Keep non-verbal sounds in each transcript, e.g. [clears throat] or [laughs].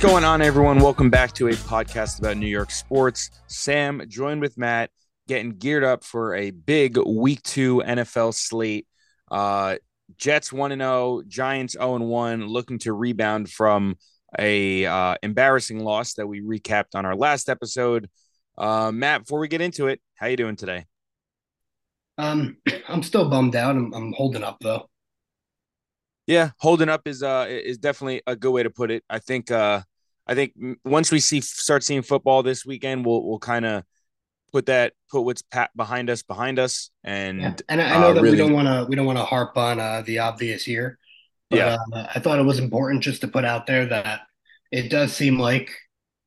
What's going on, everyone? Welcome back to a podcast about New York sports. Sam joined with Matt, getting geared up for a big week two NFL slate. Uh, Jets 1 0, Giants 0 1, looking to rebound from a uh, embarrassing loss that we recapped on our last episode. Uh, Matt, before we get into it, how you doing today? Um, [clears throat] I'm still bummed out. I'm, I'm holding up though. Yeah, holding up is uh is definitely a good way to put it. I think uh I think once we see start seeing football this weekend, we'll we'll kind of put that put what's pat behind us behind us and yeah. and I, know uh, that really... we don't want to we don't want to harp on uh, the obvious here. But, yeah, uh, I thought it was important just to put out there that it does seem like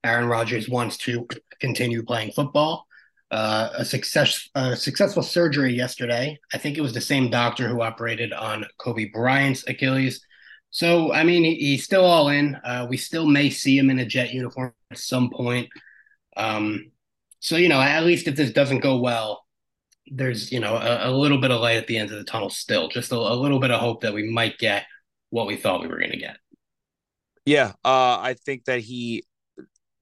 Aaron Rodgers wants to continue playing football. Uh, a success a successful surgery yesterday. I think it was the same doctor who operated on Kobe Bryant's Achilles. So I mean, he, he's still all in. Uh, we still may see him in a jet uniform at some point. Um, so you know, at least if this doesn't go well, there's you know a, a little bit of light at the end of the tunnel. Still, just a, a little bit of hope that we might get what we thought we were going to get. Yeah, uh, I think that he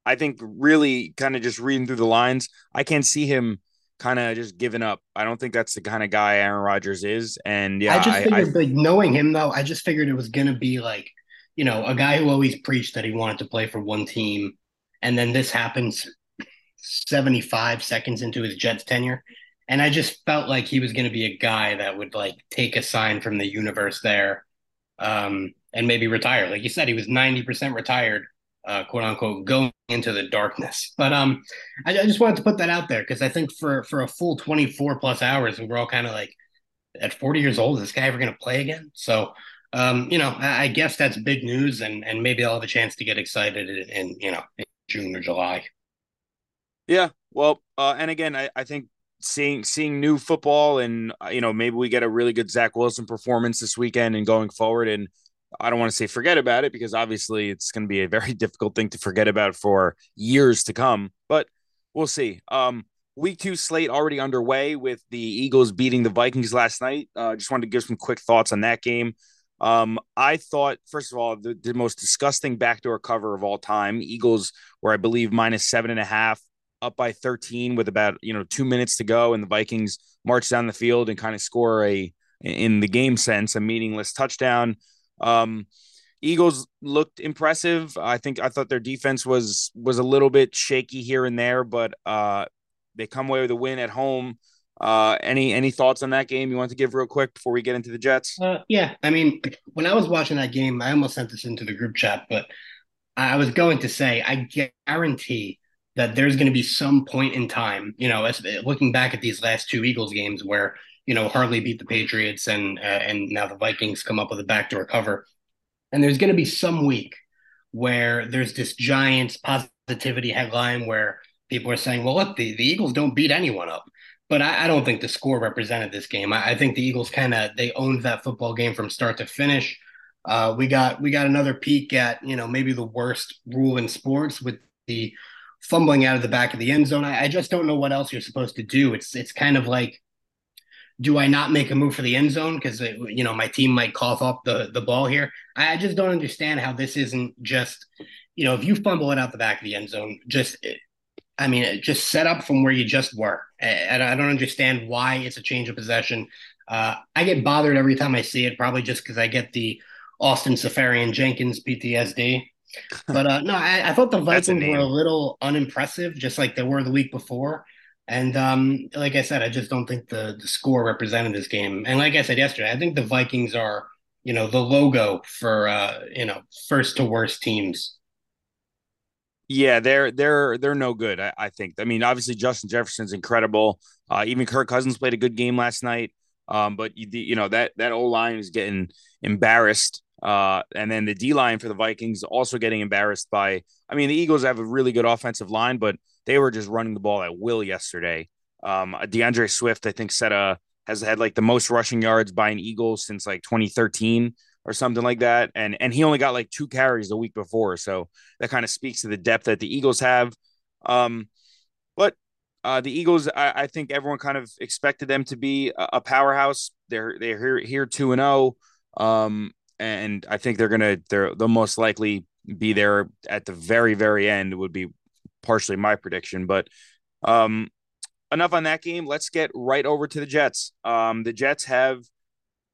I think really kind of just reading through the lines, I can't see him kind of just giving up. I don't think that's the kind of guy Aaron Rodgers is. And yeah, I just figured, I, like knowing him though, I just figured it was gonna be like, you know, a guy who always preached that he wanted to play for one team, and then this happens 75 seconds into his Jets tenure. And I just felt like he was going to be a guy that would like take a sign from the universe there um, and maybe retire. Like you said, he was 90% retired uh, quote unquote going into the darkness. But um, I, I just wanted to put that out there because I think for for a full 24 plus hours, and we're all kind of like, at 40 years old, is this guy ever going to play again? So. Um, you know, I, I, guess that's big news, and and maybe I'll have a chance to get excited in, in you know in June or July. Yeah, well, uh, and again, I, I think seeing seeing new football and uh, you know maybe we get a really good Zach Wilson performance this weekend and going forward and I don't want to say forget about it because obviously it's going to be a very [laughs] difficult thing to forget about for years to come, but we'll see. Um, week two slate already underway with the Eagles beating the Vikings last night. Uh, just wanted to give some quick thoughts on that game. Um, I thought, first of all, the, the, most disgusting backdoor cover of all time. Eagles were, I believe, minus seven and a half, up by 13 with about, you know, two minutes to go. And the Vikings march down the field and kind of score a, in the game sense, a meaningless touchdown. Um, Eagles looked impressive. I think I thought their defense was was a little bit shaky here and there, but uh, they come away with a win at home. Uh, any any thoughts on that game you want to give real quick before we get into the Jets? Uh, yeah, I mean, when I was watching that game, I almost sent this into the group chat, but I was going to say I guarantee that there's going to be some point in time, you know, as, looking back at these last two Eagles games where you know, Harley beat the Patriots and uh, and now the Vikings come up with a backdoor cover. And there's going to be some week where there's this Giants positivity headline where people are saying, well, look, the, the Eagles don't beat anyone up. But I, I don't think the score represented this game. I, I think the Eagles kind of they owned that football game from start to finish. Uh, we got we got another peek at you know maybe the worst rule in sports with the fumbling out of the back of the end zone. I, I just don't know what else you're supposed to do. It's it's kind of like do I not make a move for the end zone because you know my team might cough up the the ball here? I just don't understand how this isn't just you know if you fumble it out the back of the end zone, just I mean just set up from where you just were. And I don't understand why it's a change of possession. Uh, I get bothered every time I see it, probably just because I get the Austin Seferian-Jenkins PTSD. [laughs] But uh, no, I, I thought the Vikings were a little unimpressive, just like they were the week before. And um, like I said, I just don't think the, the score represented this game. And like I said yesterday, I think the Vikings are, you know, the logo for uh, you know, first to worst teams. Yeah, they're they're they're no good. I, I think. I mean, obviously Justin Jefferson's incredible. Uh, even Kirk Cousins played a good game last night. Um, but you, you know that that old line is getting embarrassed. Uh, and then the D line for the Vikings also getting embarrassed by. I mean, the Eagles have a really good offensive line, but they were just running the ball at will yesterday. Um, D'Andre Swift, I think, set a has had like the most rushing yards by an Eagle since like 2013 or something like that, and and he only got like two carries the week before, so that kind of speaks to the depth that the Eagles have. Um, but uh, the Eagles, I, I, think everyone kind of expected them to be a, a powerhouse. They're they're here here two and zero, oh, um, and I think they're gonna they're they'll most likely be there at the very, very end would be partially my prediction. But um, enough on that game. Let's get right over to the Jets. Um, the Jets have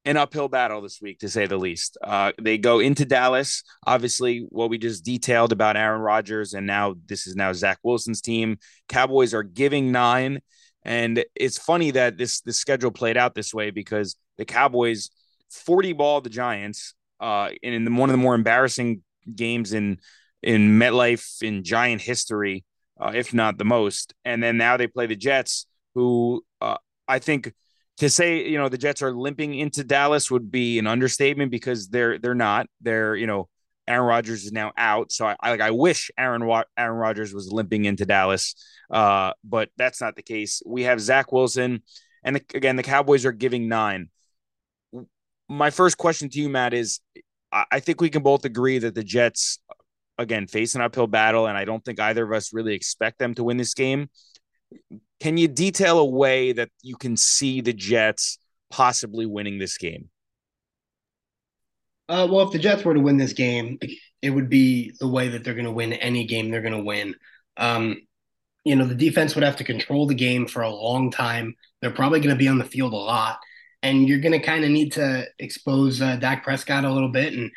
an uphill battle this week, to say the least. Uh, they go into Dallas. Obviously, what we just detailed about Aaron Rodgers, and now this is now Zach Wilson's team. Cowboys are giving nine, and it's funny that this the schedule played out this way because the Cowboys forty ball the Giants, uh, in one of the more embarrassing games in in MetLife in Giant history, uh, if not the most. And then now they play the Jets, who uh, I think to say you know the Jets are limping into Dallas would be an understatement because they're they're not. They're you know Aaron Rodgers is now out, so I, I like I wish Aaron Aaron Rodgers was limping into Dallas, uh, but that's not the case. We have Zach Wilson, and again the Cowboys are giving nine. My first question to you, Matt, is I think we can both agree that the Jets, again, face an uphill battle, and I don't think either of us really expect them to win this game. Can you detail a way that you can see the Jets possibly winning this game? Uh, well, if the Jets were to win this game, it would be the way that they're going to win any game they're going to win. Um, you know, the defense would have to control the game for a long time. They're probably going to be on the field a lot, and you're going to kind of need to expose uh, Dak Prescott a little bit and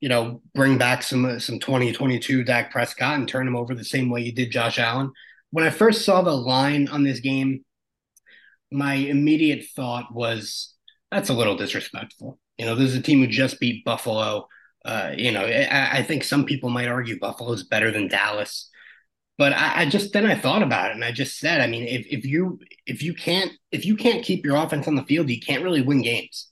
you know bring back some uh, some 2022 Dak Prescott and turn him over the same way you did Josh Allen when I first saw the line on this game, my immediate thought was that's a little disrespectful. You know, this is a team who just beat Buffalo. Uh, you know, I, I, think some people might argue Buffalo's better than Dallas, but I, I, just then I thought about it and I just said, I mean, if if you if you can't if you can't keep your offense on the field, you can't really win games.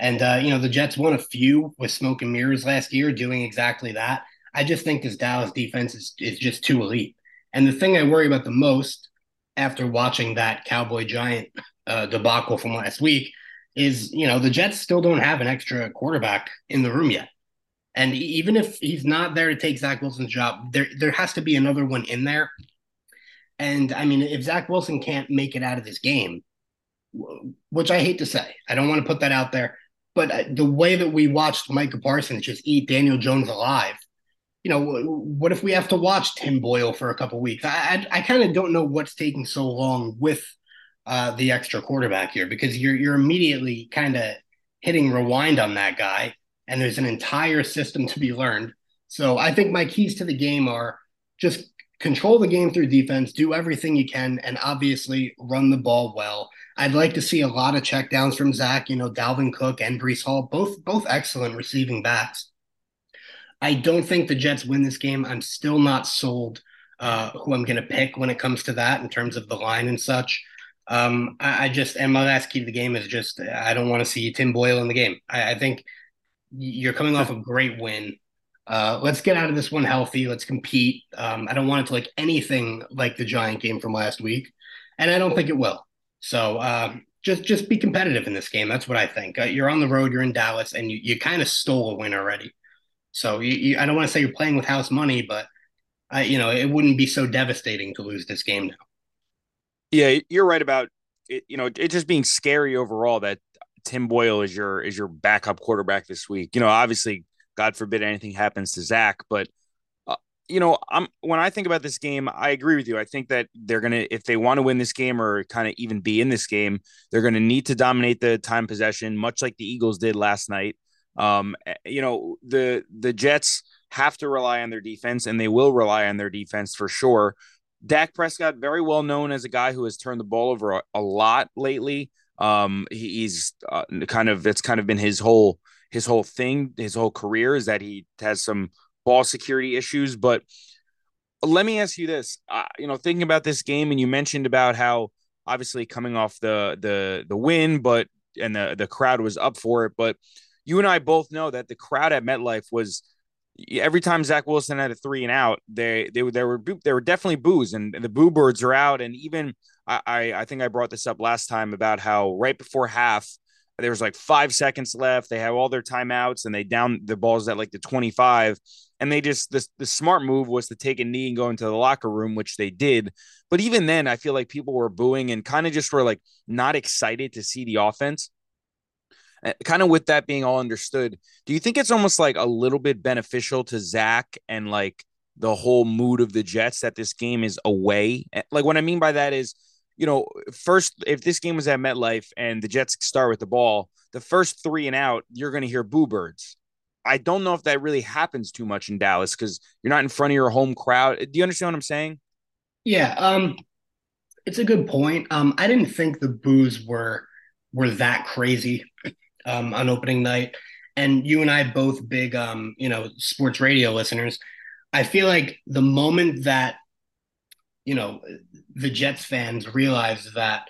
And uh, you know, the Jets won a few with smoke and mirrors last year, doing exactly that. I just think this Dallas defense is is just too elite. And the thing I worry about the most after watching that Cowboy Giant uh, debacle from last week is, you know, the Jets still don't have an extra quarterback in the room yet. And even if he's not there to take Zach Wilson's job, there there has to be another one in there. And I mean, if Zach Wilson can't make it out of this game, which I hate to say, I don't want to put that out there, but uh, the way that we watched Micah Parsons just eat Daniel Jones alive you know, what if we have to watch Tim Boyle for a couple weeks? I I, I kind of don't know what's taking so long with uh, the extra quarterback here because you're you're immediately kind of hitting rewind on that guy, and there's an entire system to be learned. So I think my keys to the game are just control the game through defense, do everything you can, and obviously run the ball well. I'd like to see a lot of checkdowns from Zach. You know, Dalvin Cook and Breece Hall, both both excellent receiving backs. I don't think the Jets win this game. I'm still not sold uh, who I'm going to pick when it comes to that in terms of the line and such. Um, I, I, just and my last key to the game is just I don't want to see Tim Boyle in the game. I, I think you're coming off a great win. Uh, let's get out of this one healthy. Let's compete. Um, I don't want it to like anything like the Giant game from last week, and I don't think it will. So uh, just just be competitive in this game. That's what I think. Uh, you're on the road. You're in Dallas, and you, you kind of stole a win already. So you, you, I don't want to say you're playing with house money, but I, you know, it wouldn't be so devastating to lose this game now. Yeah, you're right about it. You know, it just being scary overall that Tim Boyle is your is your backup quarterback this week. You know, obviously, God forbid anything happens to Zach, but uh, you know, I'm when I think about this game, I agree with you. I think that they're gonna, if they want to win this game or kind of even be in this game, they're gonna need to dominate the time possession, much like the Eagles did last night. Um, eh, you know, the the Jets have to rely on their defense, and they will rely on their defense for sure. Dak Prescott, very well known as a guy who has turned the ball over a, a lot lately. Um, he, he's uh, kind of it's kind of been his whole his whole thing, his whole career is that he has some ball security issues. But let me ask you this: uh, you know, thinking about this game, and you mentioned about how obviously coming off the the the win, but and the the crowd was up for it, but you and I both know that the crowd at MetLife was every time Zach Wilson had a three and out, they they there were there were definitely boos and the boo birds are out. And even I I think I brought this up last time about how right before half there was like five seconds left. They have all their timeouts and they down the balls at like the 25. And they just the, the smart move was to take a knee and go into the locker room, which they did. But even then, I feel like people were booing and kind of just were like not excited to see the offense. Eh, kind of with that being all understood, do you think it's almost like a little bit beneficial to Zach and like the whole mood of the Jets that this game is away? Eh, like what I mean by that is, you know, first if this game was at MetLife and the Jets start with the ball, the first three and out, you're going to hear boo birds. I don't know if that really happens too much in Dallas because you're not in front of your home crowd. Do you understand what I'm saying? Yeah, um, it's a good point. Um, I didn't think the boos were were that crazy um, on opening night. And you and I both big, um, you know, sports radio listeners. I feel like the moment that, you know, the Jets fans realize that,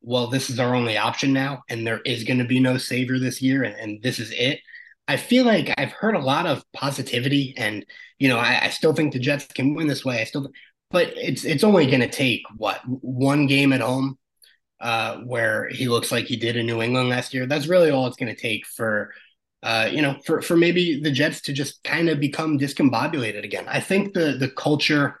well, this is our only option now, and there is going to be no savior this year, and, and, this is it. I feel like I've heard a lot of positivity, and you know, I, I still think the Jets can win this way. I still, but it's it's only going to take what one game at home uh, where he looks like he did in New England last year. That's really all it's going to take for, uh, you know, for for maybe the Jets to just kind of become discombobulated again. I think the the culture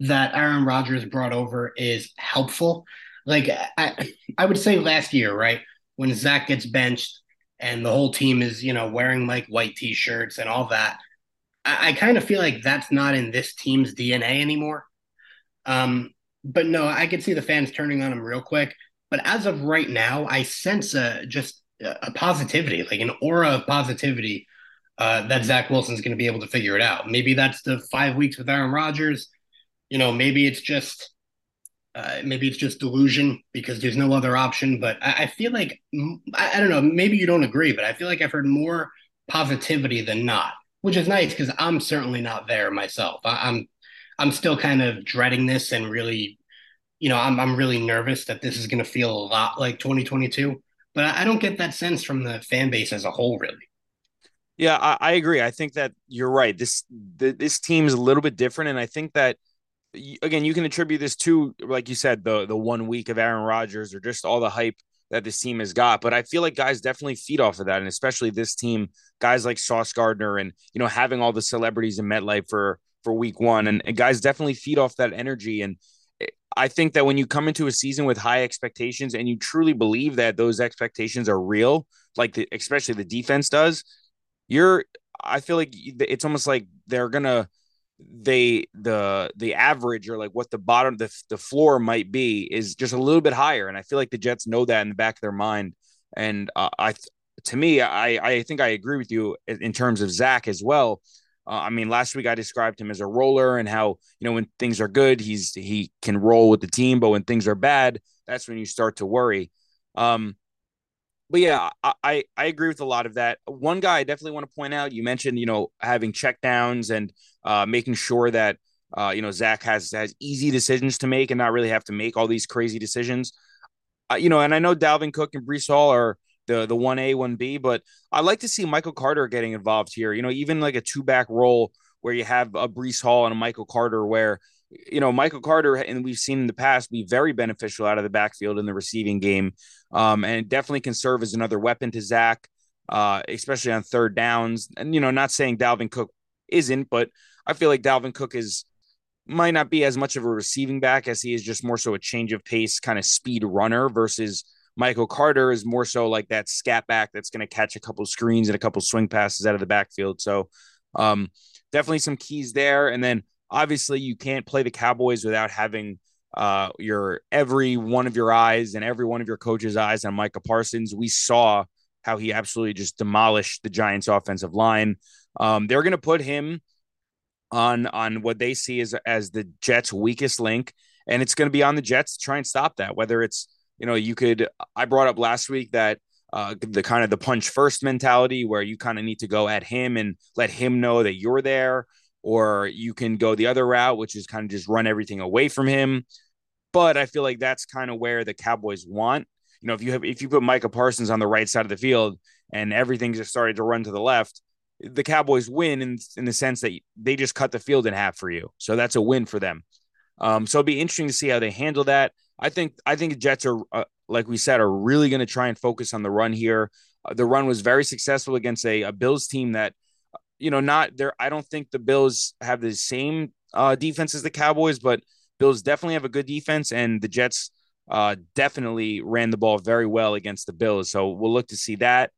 that Aaron Rodgers brought over is helpful. Like I, I would say last year, right when Zach gets benched and the whole team is, you know, wearing like white t-shirts and all that. I, I kind of feel like that's not in this team's DNA anymore. Um, but no, I could see the fans turning on him real quick. But as of right now, I sense a just a positivity, like an aura of positivity uh, that Zach Wilson's going to be able to figure it out. Maybe that's the five weeks with Aaron Rodgers. You know, maybe it's just uh, maybe it's just delusion because there's no other option. But I, I feel like I, I, don't know. Maybe you don't agree, but I feel like I've heard more positivity than not, which is nice because I'm certainly not there myself. I, I'm I'm still kind of dreading this and really, you know, I'm I'm really nervous that this is going to feel a lot like 2022. But I, I don't get that sense from the fan base as a whole, really. Yeah, I, I agree. I think that you're right. This this team is a little bit different, and I think that again, you can attribute this to, like you said, the the one week of Aaron Rodgers or just all the hype that this team has got. But I feel like guys definitely feed off of that, and especially this team, guys like Sauce Gardner, and you know having all the celebrities in MetLife for for week one. And, and guys definitely feed off that energy. And eh, I think that when you come into a season with high expectations and you truly believe that those expectations are real, like the, especially the defense does, you're, I feel like it's almost like they're to, they the the average or like what the bottom the, the floor might be is just a little bit higher and i feel like the jets know that in the back of their mind and uh, i to me i i think i agree with you in terms of zach as well uh, I mean, last week I described him as a roller and how you know when things are good, he's he can roll with the team, but when things are bad, that's when you start to worry. Um, but yeah, I, I, I agree with a lot of that. One guy I definitely want to point out. You mentioned you know having checkdowns and uh, making sure that uh, you know Zach has has easy decisions to make and not really have to make all these crazy decisions. Uh, you know, and I know Dalvin Cook and Breece Hall are the the one A one B. But I'd like to see Michael Carter getting involved here. You know, even like a two back role where you have a Breece Hall and a Michael Carter, where you know Michael Carter and we've seen in the past be very beneficial out of the backfield in the receiving game, um, and definitely can serve as another weapon to Zach, uh, especially on third downs. And you know, not saying Dalvin Cook isn't, but I feel like Dalvin Cook is might not be as much of a receiving back as he is just more so a change of pace kind of speed runner versus Michael Carter is more so like that scat back that's going to catch a couple screens and a couple swing passes out of the backfield. So um, definitely some keys there. And then obviously you can't play the Cowboys without having uh, your every one of your eyes and every one of your coach's eyes on Micah Parsons. We saw how he absolutely just demolished the Giants' offensive line. Um, they're going to put him on on what they see as as the Jets' weakest link, and it's going to be on the Jets to try and stop that. Whether it's you know, you could, I brought up last week that uh, the kind of the punch first mentality where you kind of need to go at him and let him know that you're there, or you can go the other route, which is kind of just run everything away from him. But I feel like that's kind of where the Cowboys want. You know, if you have if you put Micah Parsons on the right side of the field and everything just started to run to the left, the Cowboys win in in the sense that they just cut the field in half for you. So that's a win for them. Um, so it'll be interesting to see how they handle that. I think I think the Jets are, uh, like we said, are really going to try and focus on the run here. Uh, the run was very successful against a, a Bills team that, you know, not there. I don't think the Bills have the same uh, defense as the Cowboys, but Bills definitely have a good defense, and the Jets uh, definitely ran the ball very well against the Bills. So we'll look to see that.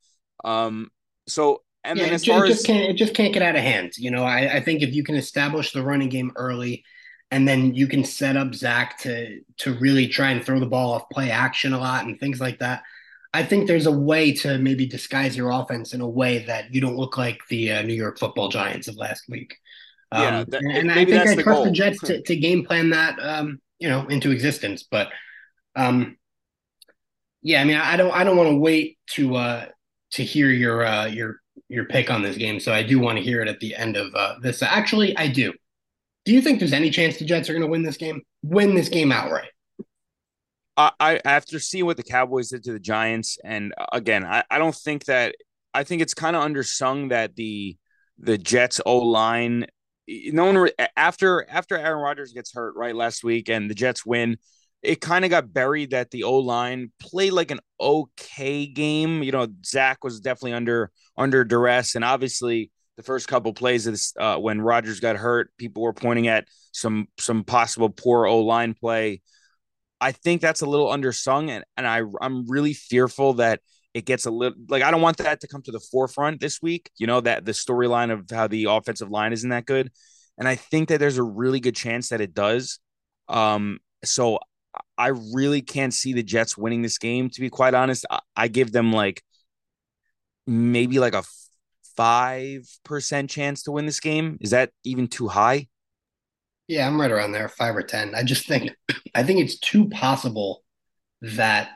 Um, so and yeah, then as it, far it just as can't it just can't get out of hand. You know, I, I think if you can establish the running game early, and then you can set up Zach to to really try and throw the ball off play action a lot and things like that. I think there's a way to maybe disguise your offense in a way that you don't look like the uh, New York Football Giants of last week. Um, yeah, that, and I think that's I the trust goal. the Jets to, to game plan that, um, you know, into existence. But um, yeah, I mean, I don't, I don't want to wait to uh, to hear your uh, your your pick on this game. So I do want to hear it at the end of uh, this. Actually, I do. Do you think there's any chance the Jets are going to win this game? Win this game outright? I, I after seeing what the Cowboys did to the Giants, and uh, again, I, I don't think that I think it's kind of undersung that the the Jets O line, no one after after Aaron Rodgers gets hurt right last week and the Jets win, it kind of got buried that the O line played like an okay game. You know, Zach was definitely under under duress, and obviously the first couple plays of this, uh, when Rodgers got hurt, people were pointing at some some possible poor O line play. I think that's a little undersung, and, and I I'm really fearful that it gets a little like I don't want that to come to the forefront this week. You know that the storyline of how the offensive line isn't that good, and I think that there's a really good chance that it does. Um, so I really can't see the Jets winning this game. To be quite honest, I, I give them like maybe like a five percent chance to win this game. Is that even too high? Yeah, I'm right around there, five or ten. I just think [clears throat] I think it's too possible that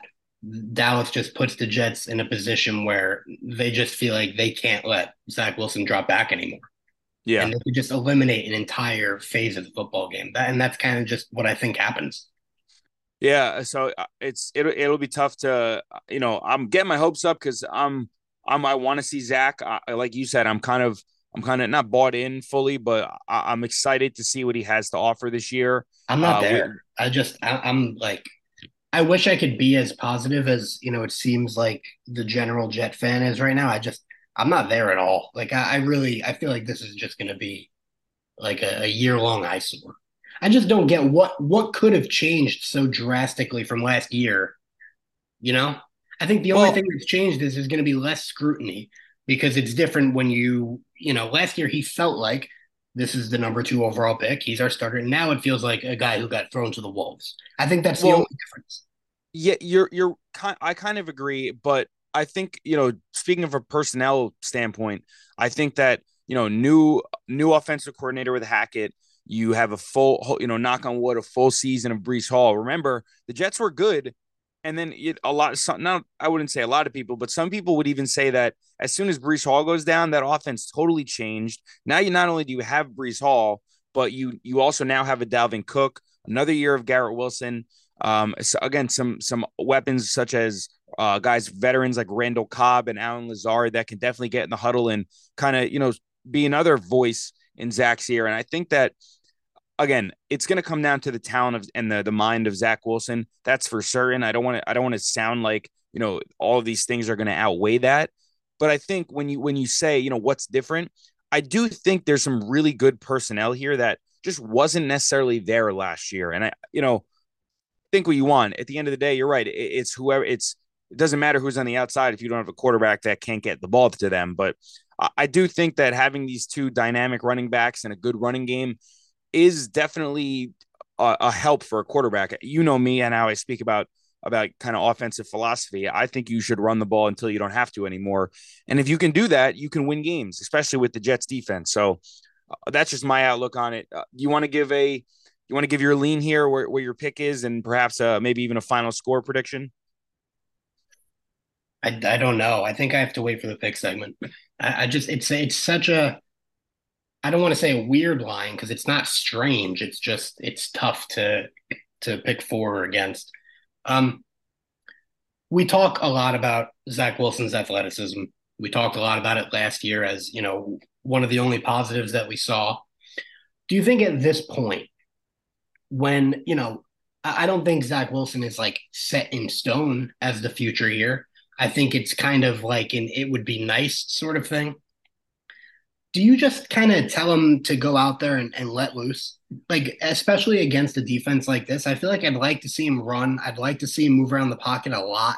Dallas just puts the Jets in a position where they just feel like they can't let Zach Wilson drop back anymore. Yeah. And they could just eliminate an entire phase of the football game. That, and that's kind of just what I think happens. Yeah, so uh, it's it'll it'll be tough to you know I'm getting my hopes up because I'm I'm I want to see Zach. I, like you said, I'm kind of I'm kind of not bought in fully, but I, am excited to see what he has to offer this year. I'm not uh, there. I just I, I'm like I wish I could be as positive as you know it seems like the general Jet fan is right now. I just I'm not there at all. Like I, I really I feel like this is just going to be like a, a year long eyesore. I just don't get what what could have changed so drastically from last year. You know, I think the only thing that's changed is there's going to be less scrutiny because it's different when you you know last year he felt like this is the number two overall pick. He's our starter. Now it feels like a guy who got thrown to the wolves. I think that's the only difference. Yeah, you're you're kind. I kind of agree, but I think you know, speaking of a personnel standpoint, I think that you know, new new offensive coordinator with Hackett you have a full, you know, knock on wood, a full season of Breece Hall. Remember, the Jets were good. And then it, a lot of some, not, I wouldn't say a lot of people, but some people would even say that as soon as Breece Hall goes down, that offense totally changed. Now you not only do you have Breece Hall, but you you also now have a Dalvin Cook, another year of Garrett Wilson. Um, so again, some some weapons such as uh, guys, veterans like Randall Cobb and Allen Lazard that can definitely get in the huddle and kind of you know be another voice in Zach's ear. And I think that again, it's going to come down to the talent of and the the mind of Zach Wilson. That's for certain. I don't want to I don't want to sound like you know all of these things are going to outweigh that. But I think when you when you say you know what's different, I do think there's some really good personnel here that just wasn't necessarily there last year. And I you know think what you want. At the end of the day, you're right. it's whoever it's. It doesn't matter who's on the outside if you don't have a quarterback that can't get the ball to them. But I do think that having these two dynamic running backs and a good running game is definitely a, a help for a quarterback. You know me and how I speak about about kind of offensive philosophy. I think you should run the ball until you don't have to anymore. And if you can do that, you can win games, especially with the Jets defense. So uh, that's just my outlook on it. Uh, you want to give a you want to give your lean here where, where your pick is and perhaps uh, maybe even a final score prediction? I, I don't know. I think I have to wait for the pick segment. I, I just it's it's such a I don't want to say a weird line because it's not strange. It's just it's tough to to pick for or against. Um, we talk a lot about Zach Wilson's athleticism. We talked a lot about it last year as you know one of the only positives that we saw. Do you think at this point, when you know, I don't think Zach Wilson is like set in stone as the future here. I think it's kind of like an it would be nice sort of thing do you just kind of tell him to go out there and, and let loose? Like, especially against a defense like this, I feel like I'd like to see him run. I'd like to see him move around the pocket a lot.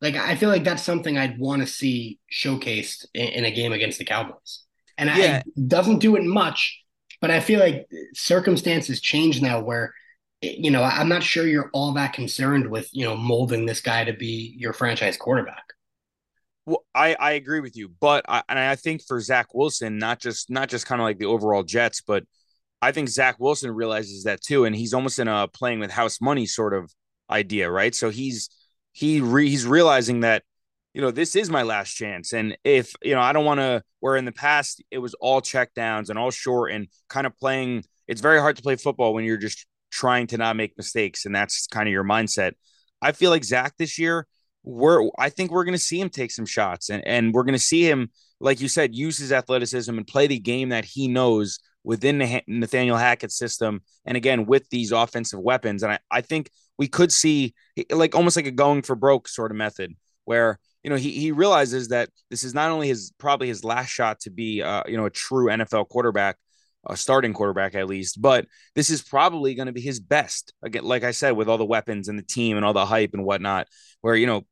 Like, I feel like that's something I'd want to see showcased in, in, a game against the Cowboys. And yeah. I doesn't do it much, but I feel like circumstances change now where, you know, I'm not sure you're all that concerned with, you know, molding this guy to be your franchise quarterback. Well, I, I agree with you, but I, and I think for Zach Wilson, not just not just kind of like the overall Jets, but I think Zach Wilson realizes that too, and he's almost in a playing with house money sort of idea, right? So he's he re, he's realizing that you know this is my last chance, and if you know I don't want to. Where in the past it was all check downs and all short and kind of playing. It's very hard to play football when you're just trying to not make mistakes, and that's kind of your mindset. I feel like Zach this year we're I think we're going to see him take some shots and and we're going to see him like you said use his athleticism and play the game that he knows within the Nathaniel Hackett system and again with these offensive weapons and I I think we could see like almost like a going for broke sort of method where you know he he realizes that this is not only his probably his last shot to be uh you know a true NFL quarterback a starting quarterback at least, but this is probably going to be his best. Again, like I said, with all the weapons and the team and all the hype and whatnot, where you know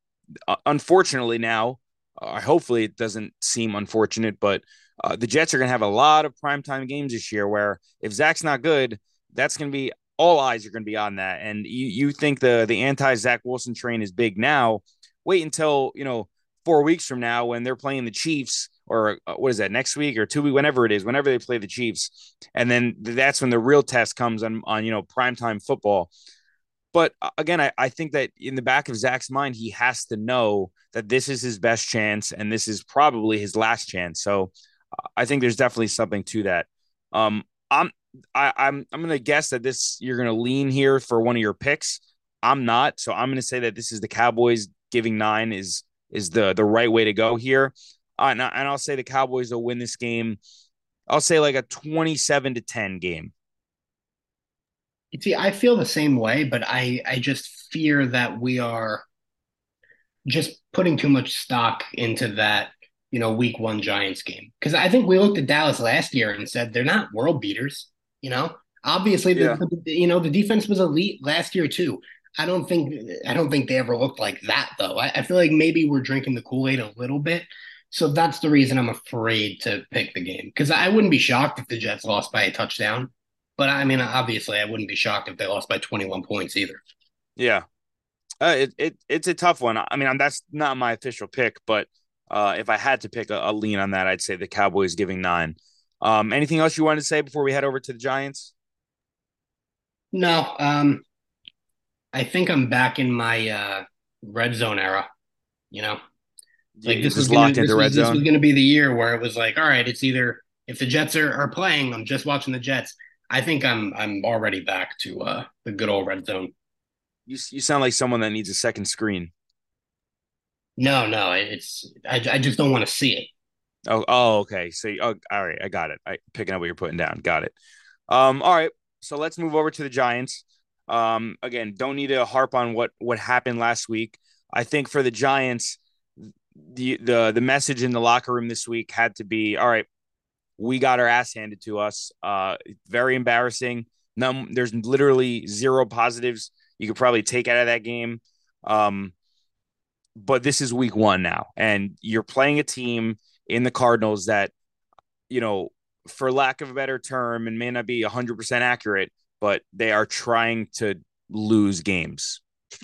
unfortunately now, uh, hopefully it doesn't seem unfortunate, but uh, the Jets are going to have a lot of primetime games this year where if Zach's not good, that's going to be all eyes are going to be on that. And you, you think the, the anti Zach Wilson train is big now. Wait until, you know, four weeks from now when they're playing the Chiefs or uh, what is that next week or two week, whenever it is, whenever they play the Chiefs. And then that's when the real test comes on, on, you know, primetime football. But uh, again, I, I think that in the back of Zach's mind, he has to know that this is his best chance and this is probably his last chance. So I think there's definitely something to that. Um, I'm I, I'm I'm gonna guess that this you're gonna lean here for one of your picks. I'm not, so I'm gonna say that this is the Cowboys giving nine is is the the right way to go here. Uh, and, and I'll say the Cowboys will win this game. I'll say like a 27 to 10 game. You see, I feel the same way, but I I just fear that we are just putting too much stock into that, you know, week one Giants game. Because I think we looked at Dallas last year and said they're not world beaters. You know, obviously, yeah. the, the, you know, the defense was elite last year too. I don't think I don't think they ever looked like that though. I, I feel like maybe we're drinking the Kool Aid a little bit. So that's the reason I'm afraid to pick the game because I wouldn't be shocked if the Jets lost by a touchdown. But I mean, obviously, I wouldn't be shocked if they lost by 21 points either. Yeah, uh, it, it it's a tough one. I mean, that's not my official pick, but uh, if I had to pick a, a, lean on that, I'd say the Cowboys giving nine. Um, anything else you wanted to say before we head over to the Giants? No, um, I think I'm back in my uh, red zone era. You know, like this is locked into red was, zone. This was going to be the year where it was like, all right, it's either if the Jets are, are playing, I'm just watching the Jets. I think I'm I'm already back to uh, the good old red zone. You you sound like someone that needs a second screen. No, no, it's I, I just don't want to see it. Oh, oh, okay. So, oh, all right, I got it. I picking up what you're putting down. Got it. Um, all right. So let's move over to the Giants. Um, again, don't need to harp on what what happened last week. I think for the Giants, the the the message in the locker room this week had to be all right we got our ass handed to us. Uh, very embarrassing. No, there's literally zero positives you could probably take out of that game. Um, but this is week one now, and you're playing a team in the Cardinals that, you know, for lack of a better term, and may not be 100% accurate, but they are trying to lose games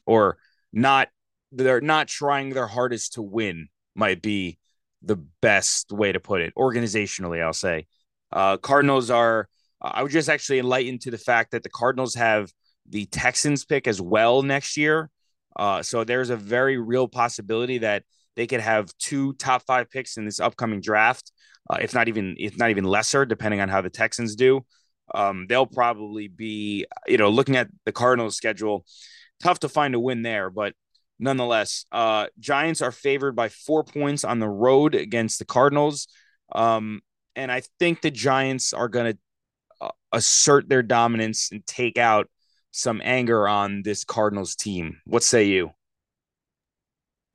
or not. They're not trying their hardest to win, might be the best way to put it organizationally i'll say. Uh, cardinals are i was just actually enlightened to the fact that the cardinals have the texans pick as well next year. Uh, so there's a very real possibility that they could have two top five picks in this upcoming draft uh, if not even if not even lesser depending on how the texans do. Um, they'll probably be you know looking at the cardinals schedule tough to find a win there but nonetheless, uh, Giants are favored by four points on the road against the Cardinals. Um, and I think the Giants are going to uh, assert their dominance and take out some anger on this Cardinals team. What say you?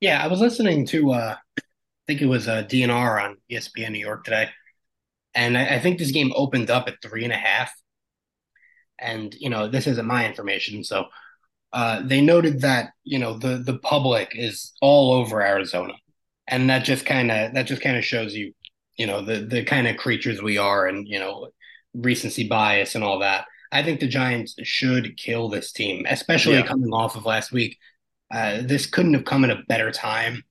Yeah, I was listening to, uh, I think it was uh, DNR on ESPN New York today. And I, I think this game opened up at three and a half. And, you know, this isn't my information. So uh, they noted that, you know, the, the public is all over Arizona. And that just kind of that just kind of shows you, you know, the the kind of creatures we are and, you know, recency bias and all that. I think the Giants should kill this team, especially Yeah. coming off of last week. Uh, this couldn't have come at a better time.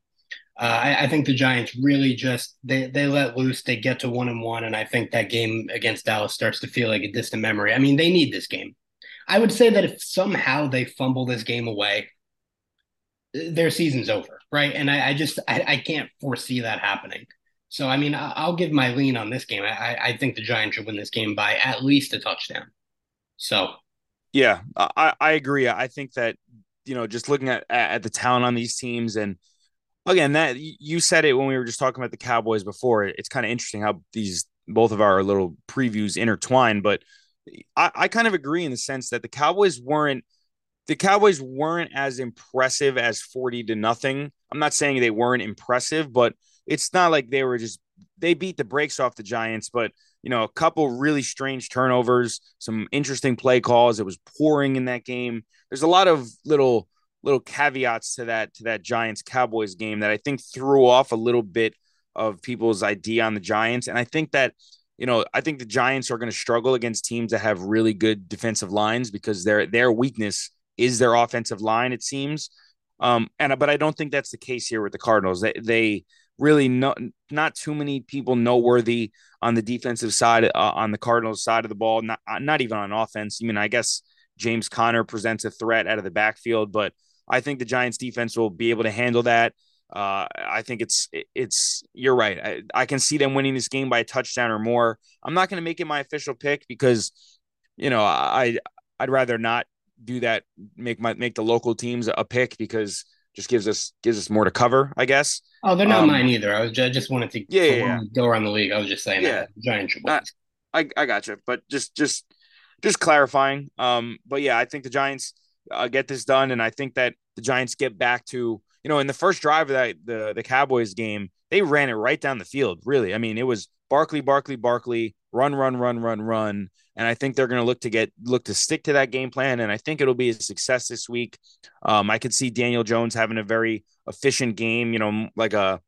Uh, I, I think the Giants really just they they let loose. They get to one and one, and I think that game against Dallas starts to feel like a distant memory. I mean, they need this game. I would say that if somehow they fumble this game away, their season's over, right? And I, I just I, I can't foresee that happening. So I mean, I, will give my lean on this game. I, I think the Giants should win this game by at least a touchdown. So Yeah, I, I agree. I think that, you know, just looking at, at the talent on these teams and again, that you said it when we were just talking about the Cowboys before. It's kind of interesting how these both of our little previews intertwine, but I, I kind of agree in the sense that the Cowboys weren't the Cowboys weren't as impressive as 40 to nothing. I'm not saying they weren't impressive, but it's not like they were just they beat the brakes off the Giants, but you know, a couple really strange turnovers, some interesting play calls. It was pouring in that game. There's a lot of little little caveats to that to that Giants Cowboys game that I think threw off a little bit of people's idea on the Giants. And I think that you know, I think the Giants are going to struggle against teams that have really good defensive lines because their their weakness is their offensive line. It seems, um, and but I don't think that's the case here with the Cardinals. They they really not not too many people noteworthy on the defensive side uh, on the Cardinals side of the ball. Not not even on offense. I mean, I guess James Conner presents a threat out of the backfield, but I think the Giants defense will be able to handle that. Uh, I think it's it's you're right. I, I, can see them winning this game by a touchdown or more. I'm not going to make it my official pick because you know I I'd rather not do that. Make my make the local teams a pick because just gives us gives us more to cover, I guess. Oh, they're not um, mine either. I was just, I just wanted to yeah, yeah, go around the league. I was just saying yeah. that Giants should win. I I got you, but just just just clarifying. Um, but yeah, I think the Giants uh, get this done, and I think that the Giants get back to you know in the first drive of that the the Cowboys game, they ran it right down the field. Really, I mean, it was Barkley, Barkley, Barkley, run, run, run, run, run, and I think they're going to look to get look to stick to that game plan, and I think it'll be a success this week. Um, I could see Daniel Jones having a very efficient game. You know, like a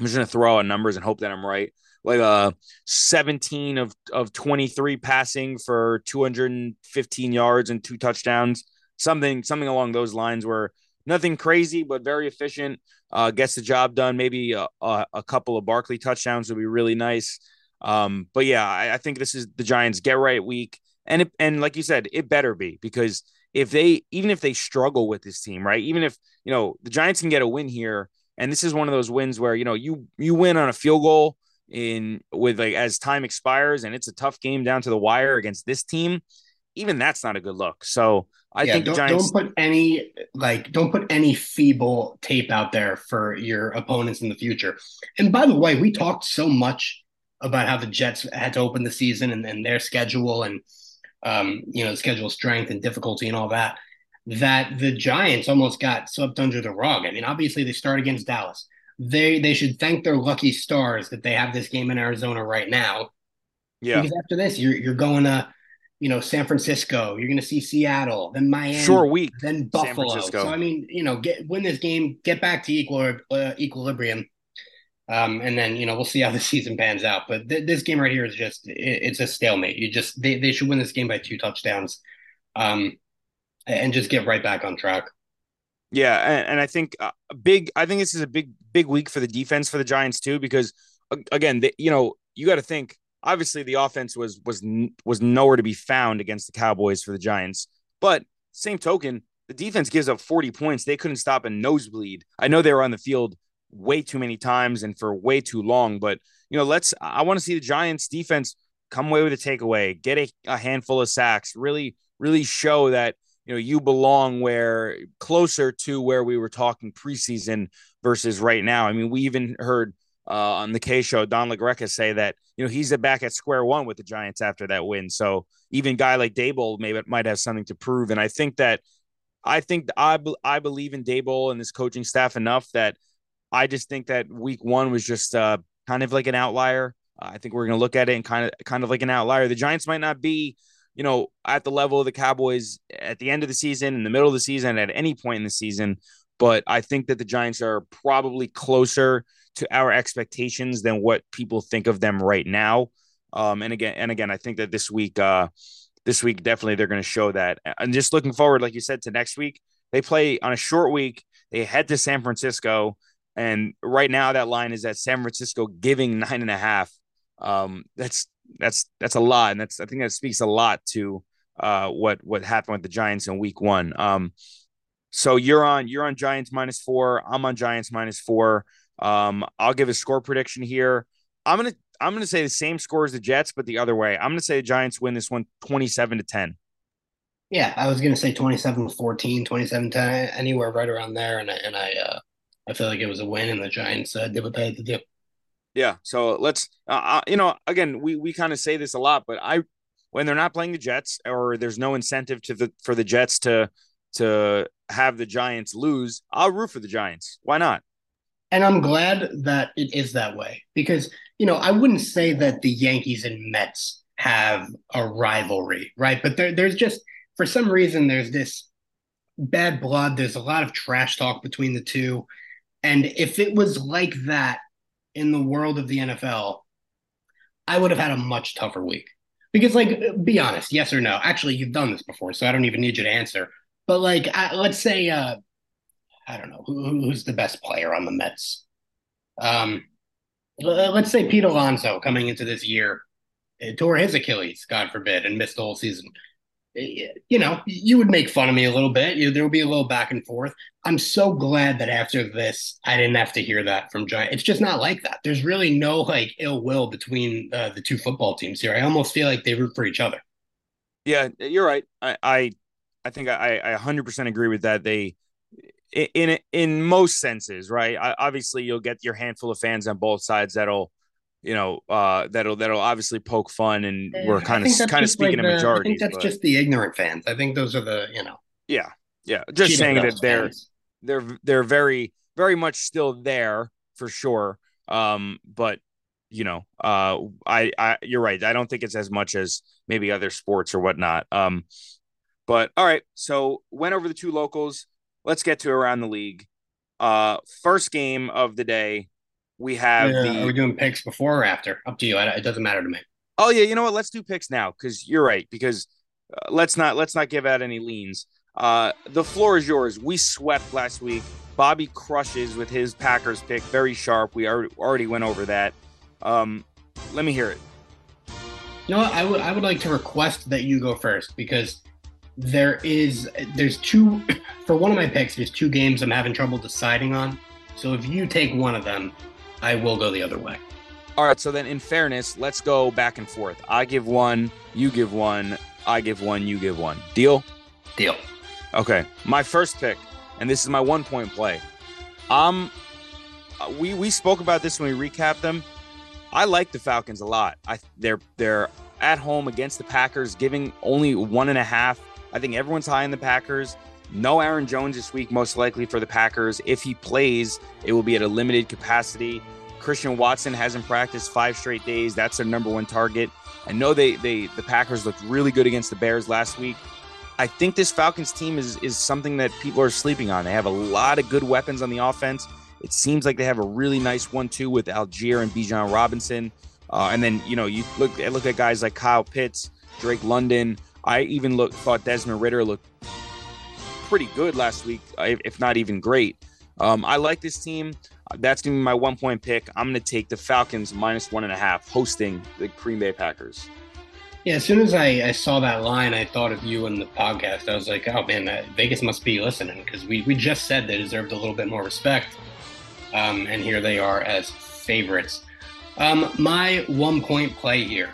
I'm just going to throw out numbers and hope that I'm right like a uh, 17 of of 23 passing for 215 yards and two touchdowns something something along those lines where nothing crazy but very efficient. Uh, gets the job done. Maybe a, a, a, couple of Barkley touchdowns would be really nice. Um, but yeah, I, I, think this is the Giants get right week, and it, and like you said, it better be because if they even if they struggle with this team, right? Even if you know the Giants can get a win here, and this is one of those wins where you know you you win on a field goal in with like as time expires, and it's a tough game down to the wire against this team. Even that's not a good look. So I yeah, think don't, Giants... don't put any like don't put any feeble tape out there for your opponents in the future. And by the way, we talked so much about how the Jets had to open the season and, and their schedule and um, you know schedule strength and difficulty and all that. That the Giants almost got swept under the rug. I mean, obviously they start against Dallas. They they should thank their lucky stars that they have this game in Arizona right now. Yeah. Because after this, you're you're going to you know, San Francisco. You're going to see Seattle, then Miami, sure week, then Buffalo. So I mean, you know, get win this game, get back to equal uh, equilibrium, um, and then you know we'll see how the [laughs] season pans out. But th- this game right here is just it, it's a stalemate. You just they they should win this game by two touchdowns, um, and just get right back on track. Yeah, and, and I think uh, big. I think this is a big big week for the defense for the Giants too, because again, they, you know, you got to think obviously the offense was was was nowhere to be found against the Cowboys for the Giants. But same token, the defense gives up 40 points. They couldn't stop a nosebleed. I know they were on the field way too many times and for way too long, but you know, let's I want to see the Giants defense come away with a takeaway, get a, a handful of sacks, really, really show that you know you belong where closer to where we were talking preseason versus right now. I mean, we even heard uh, on the Kay show, Don LaGreca say that you know he's back at square one with the Giants after that win. So even guy like Daboll maybe might have something to prove. And I think that I think I I believe in Daboll and this coaching staff enough that I just think that week one was just uh, kind of like an outlier. I think we're going to look at it and kind of kind of like an outlier. The Giants might not be, you know, at the level of the Cowboys at the end of the season, in the middle of the season, at any point in the season, but I think that the Giants are probably closer to our expectations than what people think of them right now. Um, and again, and again, I think that this week, uh, this week definitely they're going to show that. And just looking forward, like you said, to next week, they play on a short week. They head to San Francisco, and right now that line is at San Francisco giving nine and a half. Um, that's that's that's a lot, and that's I think that speaks a lot to uh, what what happened with the Giants in Week One. Um, so you're on you're on Giants minus four. I'm on Giants minus four. Um, I'll give a score prediction here. I'm gonna I'm gonna say the same score as the Jets, but the other way. I'm gonna say the Giants win this one 27 to 10. Yeah, I was gonna say 27 to 14, 27 10, anywhere right around there, and I, and I uh, I feel like it was a win, and the Giants uh, did what they had to do. Yeah, so let's uh, uh you know again we we kind of say this a lot, but I when they're not playing the Jets or there's no incentive to the for the Jets to to have the Giants lose, I'll root for the Giants. Why not? And I'm glad that it is that way because, you know, I wouldn't say that the Yankees and Mets have a rivalry, right? But there, there's just, for some reason, there's this bad blood. There's a lot of trash talk between the two. And if it was like that in the world of the NFL, I would have had a much tougher week. Because, like, be honest, yes or no? Actually, you've done this before, so I don't even need you to answer. But like, I, let's say, uh, I don't know who, who's the best player on the Mets. Um, let's say Pete Alonso coming into this year tore his Achilles, God forbid, and missed the whole season. You know, you would make fun of me a little bit. You, there would be a little back and forth. I'm so glad that after this, I didn't have to hear that from Giant. It's just not like that. There's really no like ill will between uh, the two football teams here. I almost feel like they root for each other. Yeah, you're right. I, I I think I, I 100% agree with that. They, in in most senses, right? I, obviously, you'll get your handful of fans on both sides that'll, you know, uh, that'll that'll obviously poke fun, and we're kind of kind of speaking like a majority. I think that's but, just the ignorant fans. I think those are the you know. Yeah, yeah. Just saying that they're fans. they're they're very very much still there for sure. Um, but you know, uh, I I you're right. I don't think it's as much as maybe other sports or whatnot. Um, but all right, so went over the two locals. Let's get to around the league. Uh, first game of the day, we have yeah, the. Are we doing picks before or after? Up to you. it doesn't matter to me. Oh yeah, you know what? Let's do picks now because you're right. Because uh, let's not let's not give out any leans. Uh, the floor is yours. We swept last week. Bobby crushes with his Packers pick, very sharp. We already already went over that. Um, let me hear it. You know what? I would I would like to request that you go first because there is there's two [coughs] for one of my picks there's two games i'm having trouble deciding on. So if you take one of them i will go the other way. All right so then in fairness let's go back and forth. I give one you give one i give one you give one. Deal? Deal. Okay my first pick and this is my one point play. Um we we spoke about this when we recapped them. I like the falcons a lot. I they're they're at home against the packers giving only one and a half I think everyone's high in the Packers. No Aaron Jones this week, most likely for the Packers. If he plays, it will be at a limited capacity. Christian Watson hasn't practiced five straight days. That's their number one target. I know they they the Packers looked really good against the Bears last week. I think this Falcons team is is something that people are sleeping on. They have a lot of good weapons on the offense. It seems like they have a really nice one-two with Allgeier and Bijan Robinson. Uh, and then you know you look look at guys like Kyle Pitts, Drake London. I even look thought Desmond Ridder looked pretty good last week, if not even great. Um, I like this team. That's gonna be my one point pick. I'm gonna take the Falcons minus one and a half, hosting the Green Bay Packers. Yeah, as soon as I, I saw that line, I thought of you in the podcast. I was like, oh man, that, Vegas must be listening because we, we just said they deserved a little bit more respect. Um, and here they are as favorites. Um, my one point play here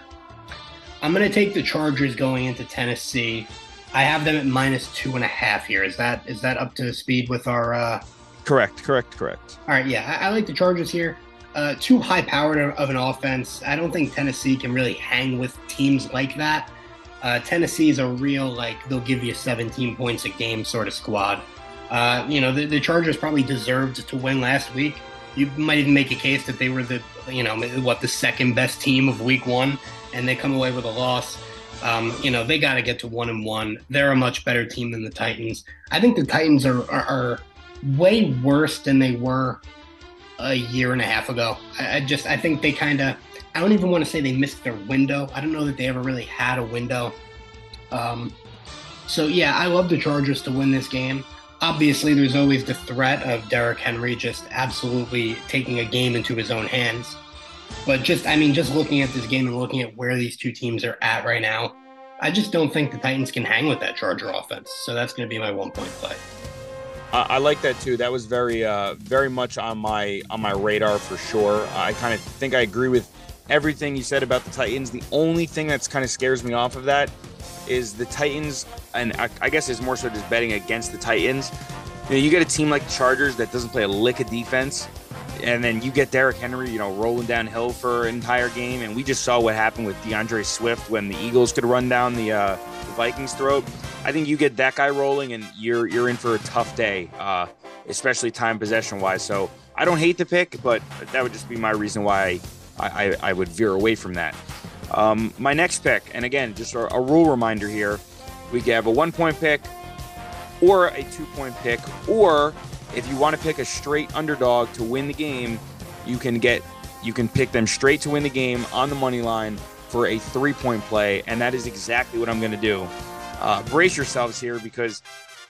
I'm going to take the Chargers going into Tennessee. I have them at minus two and a half here. Is that is that up to speed with our? Uh... Correct, correct, correct. All right, yeah, I, I like the Chargers here. Uh, too high powered of an offense. I don't think Tennessee can really hang with teams like that. Uh, Tennessee is a real like they'll give you 17 points a game sort of squad. Uh, you know the, the Chargers probably deserved to win last week. You might even make a case that they were the you know, what the second best team of Week One, and they come away with a loss. Um, you know, they got to get to one and one. They're a much better team than the Titans. I think the Titans are, are, are way worse than they were a year and a half ago. I, I just, I think they kind of, I don't even want to say they missed their window. I don't know that they ever really had a window. Um, so yeah, I love the Chargers to win this game. Obviously, there's always the threat of Derrick Henry just absolutely taking a game into his own hands. But just, I mean, just looking at this game and looking at where these two teams are at right now, I just don't think the Titans can hang with that Charger offense. So that's going to be my one point play. I, like that too. That was very, uh, very much on my on my radar for sure. I kind of think I agree with everything you said about the Titans. The only thing that's kind of scares me off of that is the Titans, and I, I guess it's more so just betting against the Titans. You know, you get a team like Chargers that doesn't play a lick of defense and then you get Derrick Henry, you know, rolling downhill for an entire game, and we just saw what happened with D'Andre Swift when the Eagles could run down the, uh, the Vikings' throat. I think you get that guy rolling, and you're you're in for a tough day, uh, especially time possession wise. So I don't hate the pick, but that would just be my reason why I, I, I would veer away from that. Um, my next pick, and again, just a, a rule reminder here: we have a one point pick, or a two point pick, or if you want to pick a straight underdog to win the game, you can get you can pick them straight to win the game on the money line for a three point play, and that is exactly what I'm going to do. Uh, brace yourselves here because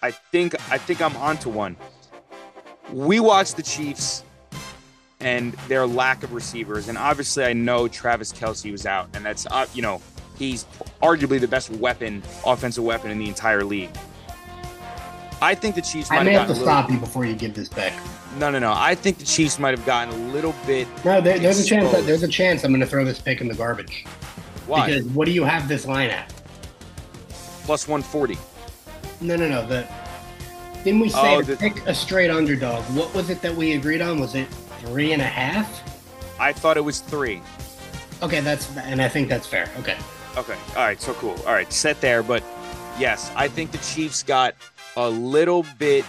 I think I think I'm onto one. We watched the Chiefs and their lack of receivers, and obviously I know Travis Kelce was out, and that's uh, you know he's arguably the best weapon, offensive weapon in the entire league. I think the Chiefs. I may have, to stop you before you give this pick. No, no, no. I think the Chiefs might have gotten a little bit. No, there, there's a chance. That, there's a chance I'm going to throw this pick in the garbage. Why? Because what do you have this line at? Plus 140. No, no, no. The didn't we say oh, to the, pick a straight underdog? What was it that we agreed on? Was it three and a half? I thought it was three. Okay, that's and I think that's fair. Okay. Okay. All right. So cool. All right. Set there, but yes, I think the Chiefs got a little bit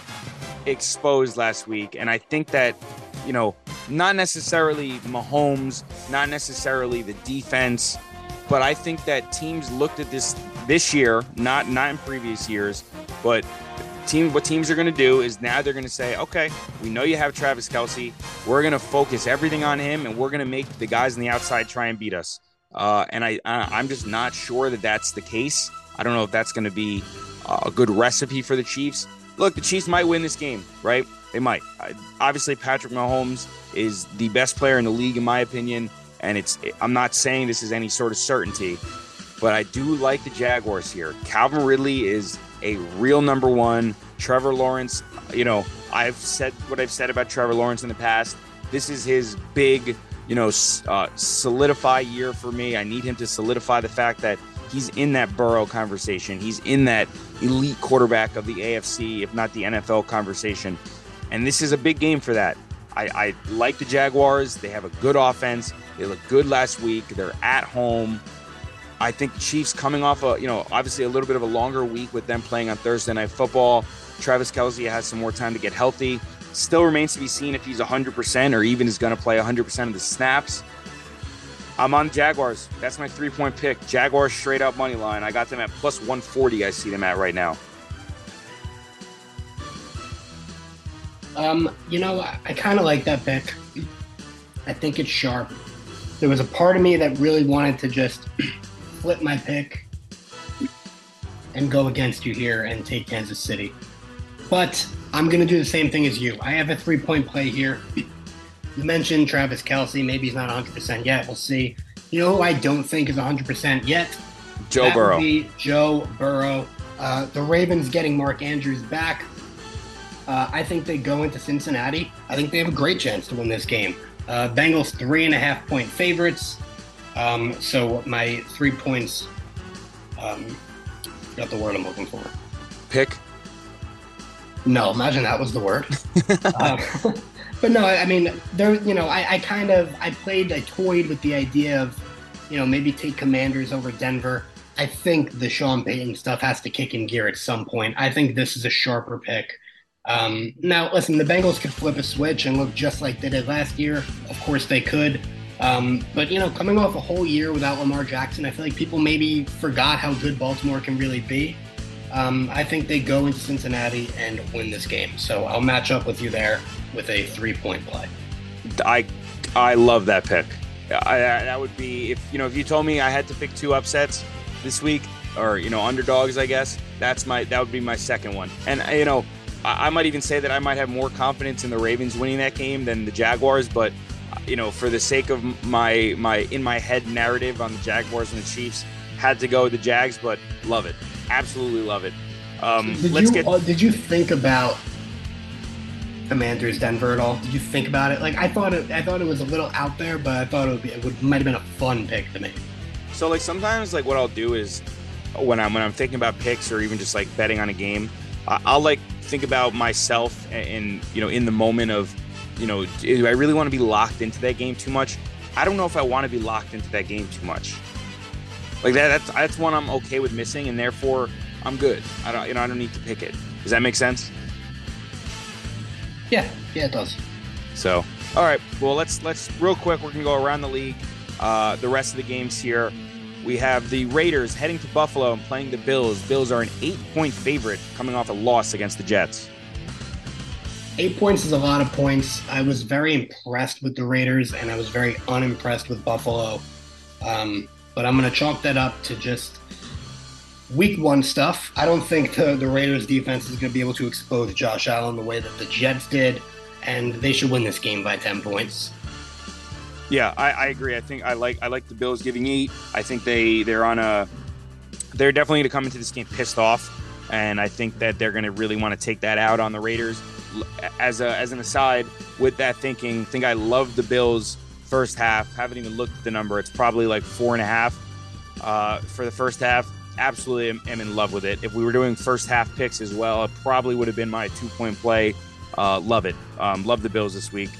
exposed last week. And I think that, you know, not necessarily Mahomes, not necessarily the defense, but I think that teams looked at this this year, not not in previous years, but team what teams are going to do is now they're going to say, okay, we know you have Travis Kelce, we're going to focus everything on him, and we're going to make the guys on the outside try and beat us. Uh, and I, I I'm just not sure that that's the case. I don't know if that's going to be a good recipe for the Chiefs. Look, the Chiefs might win this game, right? They might. Obviously, Patrick Mahomes is the best player in the league, in my opinion. And it's I'm not saying this is any sort of certainty, but I do like the Jaguars here. Calvin Ridley is a real number one. Trevor Lawrence, you know, I've said what I've said about Trevor Lawrence in the past. This is his big, you know, uh, solidify year for me. I need him to solidify the fact that he's in that Burrow conversation. He's in that elite quarterback of the AFC, if not the NFL conversation. And this is a big game for that. I, I like the Jaguars. They have a good offense. They look good last week. They're at home. I think the Chiefs coming off a, you know, obviously a little bit of a longer week with them playing on Thursday Night Football. Travis Kelce has some more time to get healthy. Still remains to be seen if he's 100% or even is going to play 100% of the snaps. I'm on Jaguars. That's my three point pick. Jaguars straight up money line. I got them at plus 140. I see them at right now. Um, you know, I, I kind of like that pick. I think it's sharp. There was a part of me that really wanted to just [clears throat] flip my pick and go against you here and take Kansas City. But I'm going to do the same thing as you. I have a three point play here. [clears throat] You mentioned Travis Kelce. Maybe he's not 100% yet. We'll see. You know who I don't think is 100% yet? Joe that Burrow. Joe Burrow. Uh, the Ravens getting Mark Andrews back. Uh, I think they go into Cincinnati. I think they have a great chance to win this game. Uh, Bengals three and a half point favorites. Um, so my three points. Um, got the word I'm looking for. Pick. No, imagine that was the word. um, [laughs] but no, I mean, there, you know, I, I kind of, I played, I toyed with the idea of, you know, maybe take Commanders over Denver. I think the Sean Payton stuff has to kick in gear at some point. I think this is a sharper pick. Um, now, listen, the Bengals could flip a switch and look just like they did last year. Of course, they could. Um, but you know, coming off a whole year without Lamar Jackson, I feel like people maybe forgot how good Baltimore can really be. Um, I think they go into Cincinnati and win this game. So I'll match up with you there with a three-point play. I I love that pick. I, that would be if you know if you told me I had to pick two upsets this week or you know underdogs. I guess that's my that would be my second one. And you know I, I might even say that I might have more confidence in the Ravens winning that game than the Jaguars, but you know, for the sake of my my in my head narrative on the Jaguars and the Chiefs, had to go with the Jags, but love it, absolutely love it. Um, did let's you, get. Uh, did you think about Commanders Denver at all? Did you think about it? Like I thought it, I thought it was a little out there, but I thought it would be, it would might have been a fun pick to me. So like sometimes like what I'll do is when I'm when I'm thinking about picks or even just like betting on a game, I'll like think about myself and you know in the moment of you know do I really want to be locked into that game too much? I don't know if I want to be locked into that game too much. Like that that's that's one I'm okay with missing and therefore I'm good. I don't you know I don't need to pick it. Does that make sense? Yeah, yeah, it does. So, all right. Well, let's let's real quick. We're gonna go around the league. Uh, the rest of the games here. We have the Raiders heading to Buffalo and playing the Bills. Bills are an eight-point favorite, coming off a loss against the Jets. Eight points is a lot of points. I was very impressed with the Raiders, and I was very unimpressed with Buffalo. Um, but I'm going to chalk that up to just week one stuff. I don't think the, the Raiders defense is going to be able to expose Josh Allen the way that the Jets did, and they should win this game by 10 points. Yeah, I, I agree. I think I like I like the Bills giving eight. I think they they're on a they're definitely going to come into this game pissed off, and I think that they're going to really want to take that out on the Raiders. As a as an aside, with that thinking, I think I love the Bills first half. Haven't even looked at the number. It's probably like four and a half uh, for the first half absolutely am, am, in love with it. If we were doing first half picks as well, it probably would have been my two point play. Uh, love it. Um, love the Bills this week.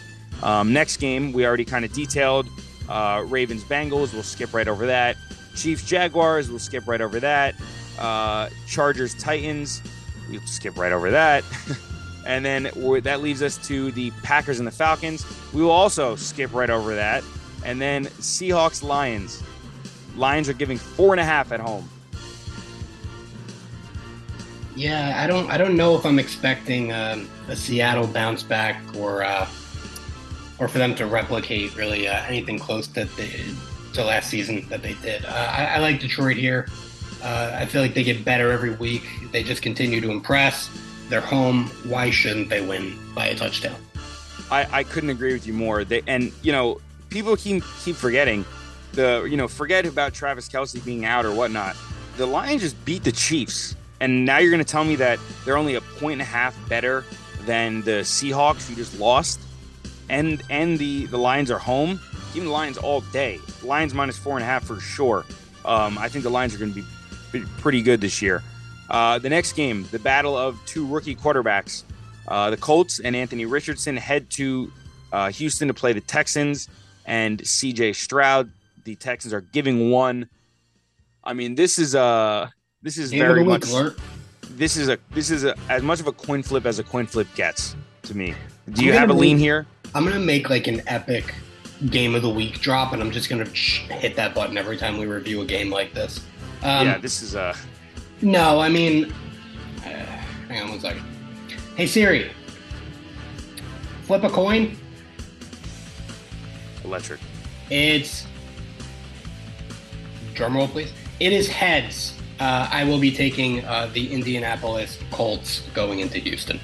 Um, next game, we already kind of detailed uh, Ravens Bengals. We'll skip right over that. Chiefs Jaguars. We'll skip right over that. Uh, Chargers Titans. We'll skip right over that. [laughs] and then that leaves us to the Packers and the Falcons. We will also skip right over that. And then Seahawks Lions. Lions are giving four and a half at home. Yeah, I don't. I don't know if I'm expecting um, a Seattle bounce back or uh, or for them to replicate really uh, anything close to the, to last season that they did. Uh, I, I, like Detroit here. Uh, I feel like they get better every week. They just continue to impress. They're home. Why shouldn't they win by a touchdown? I, I couldn't agree with you more. They, and you know, people keep keep forgetting the you know forget about Travis Kelce being out or whatnot. The Lions just beat the Chiefs and now you're going to tell me that they're only a point and a half better than the Seahawks who just lost, and and the the Lions are home. Give the Lions all day. Lions minus four and a half for sure. Um, I think the Lions are going to be pretty good this year. Uh, the next game, the battle of two rookie quarterbacks. Uh, the Colts and Anthony Richardson head to uh, Houston to play the Texans and CJ Stroud. The Texans are giving one. I mean, this is a this is very much. Alert. This is a this is a, as much of a coin flip as a coin flip gets to me. Do you have a lean here? I'm gonna make like an epic game of the week drop, and I'm just gonna hit that button every time we review a game like this. Um, yeah, this is a. No, I mean, uh, hang on one second. Hey Siri, flip a coin. Electric. It's drum roll, please. It is heads. Uh, I will be taking uh, the Indianapolis Colts going into Houston.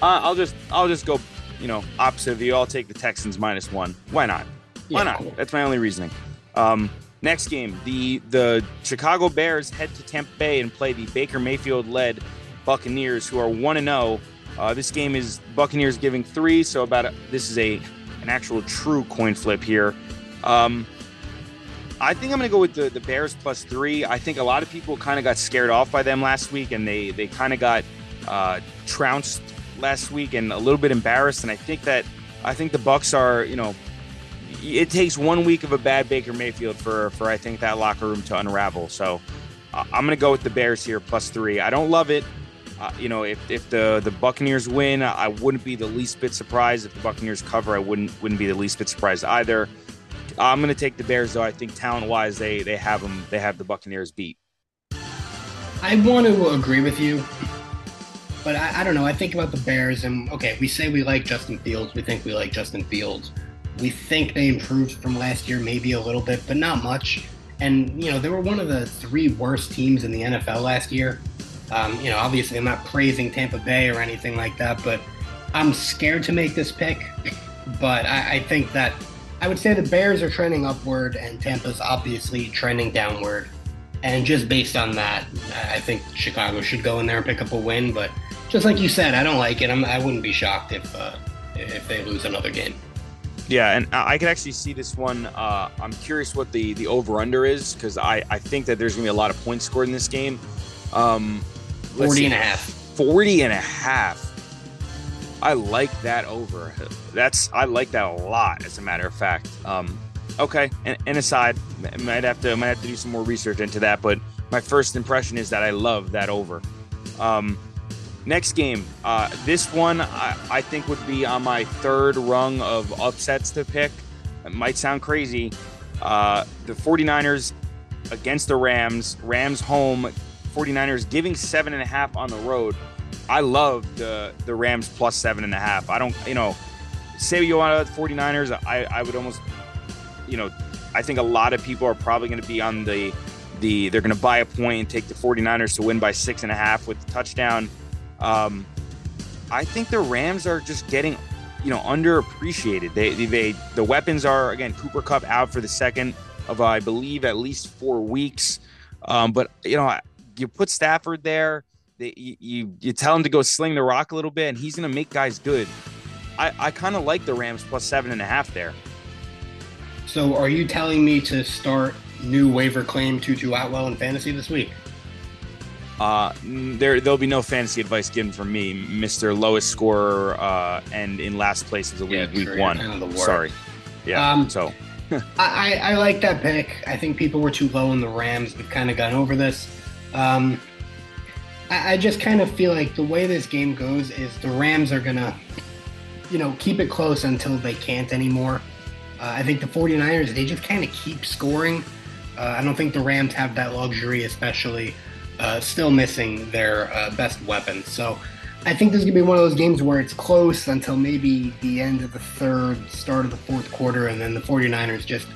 Uh, I'll just I'll just go, you know, opposite of you. I'll take the Texans minus one. Why not? Why yeah, not? Cool. That's my only reasoning. Um, next game, the the Chicago Bears head to Tampa Bay and play the Baker Mayfield led Buccaneers, who are one and zero. Oh. Uh, this game is Buccaneers giving three, so about a, this is a an actual true coin flip here. Um, I think I'm going to go with the, the Bears plus three. I think a lot of people kind of got scared off by them last week, and they they kind of got uh, trounced last week and a little bit embarrassed. And I think that I think the Bucks are you know it takes one week of a bad Baker Mayfield for for I think that locker room to unravel. So uh, I'm going to go with the Bears here plus three. I don't love it. Uh, you know, if, if the the Buccaneers win, I wouldn't be the least bit surprised. If the Buccaneers cover, I wouldn't wouldn't be the least bit surprised either. I'm going to take the Bears though. I think talent wise, they they have them. They have the Buccaneers beat. I want to agree with you, but I, I don't know. I think about the Bears, and okay, we say we like Justin Fields. We think we like Justin Fields. We think they improved from last year, maybe a little bit, but not much. And you know, they were one of the three worst teams in the NFL last year. Um, you know, obviously, I'm not praising Tampa Bay or anything like that, but I'm scared to make this pick. But I, I think that I would say the Bears are trending upward, and Tampa's obviously trending downward. And just based on that, I think Chicago should go in there and pick up a win. But just like you said, I don't like it. I'm, I would not be shocked if uh, if they lose another game. Yeah, and I can actually see this one. Uh, I'm curious what the the over under is because I I think that there's gonna be a lot of points scored in this game. Um, 40 and a half. 40 and a half. I like that over. That's I like that a lot. As a matter of fact. Um, okay, and, and aside, might have to might have to do some more research into that. But my first impression is that I love that over. Um, Next game, uh, this one I, I, think would be on my third rung of upsets to pick. It might sound crazy. Uh, the 49ers against the Rams, Rams home, 49ers giving seven and a half on the road. I love the the Rams plus seven and a half. I don't, you know, say you want the 49ers, I, I would almost, you know, I think a lot of people are probably going to be on the the they're going to buy a point and take the 49ers to win by six and a half with the touchdown. Um, I think the Rams are just getting, you know, underappreciated. They, they, they the weapons are again Cooper Kupp out for the second of I believe at least four weeks. Um, but you know, you put Stafford there. They, you, you, you tell him to go sling the rock a little bit, and he's going to make guys good. I, I kind of like the Rams plus seven and a half there. So, are you telling me to start new waiver claim Tutu Atwell in fantasy this week? Uh, there there'll be no fantasy advice given from me, Mister Lowest scorer uh, and in last place of the league, yeah, week one. Kind of Sorry, yeah. Um, so [laughs] I, I like that pick. I think people were too low in the Rams. We've kind of gone over this. Um, I, I just kind of feel like the way this game goes is the Rams are gonna, you know, keep it close until they can't anymore. Uh, I think the 49ers they just kind of keep scoring. Uh, I don't think the Rams have that luxury, especially uh, still missing their uh, best weapon. So I think this is going to be one of those games where it's close until maybe the end of the third, start of the fourth quarter, and then the 49ers just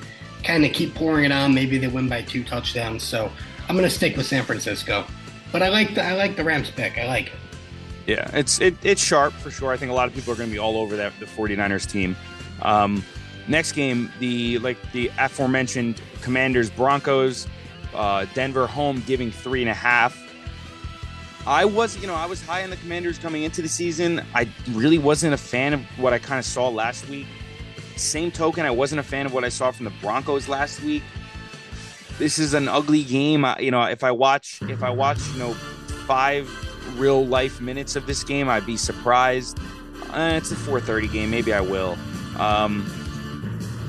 kind of keep pouring it on. Maybe they win by two touchdowns. So I'm going to stick with San Francisco. But I like the I like the Rams pick. I like it. Yeah, it's it, it's sharp for sure. I think a lot of people are going to be all over that the 49ers team. Um, next game, the like the aforementioned Commanders Broncos. Uh, Denver home giving three and a half. I was, you know, I was high on the Commanders coming into the season. I really wasn't a fan of what I kind of saw last week. Same token, I wasn't a fan of what I saw from the Broncos last week. This is an ugly game. You know, if I watch, if I watch, you know, five real life minutes of this game, I'd be surprised. Uh, it's a 4:30 game. Maybe I will. Um,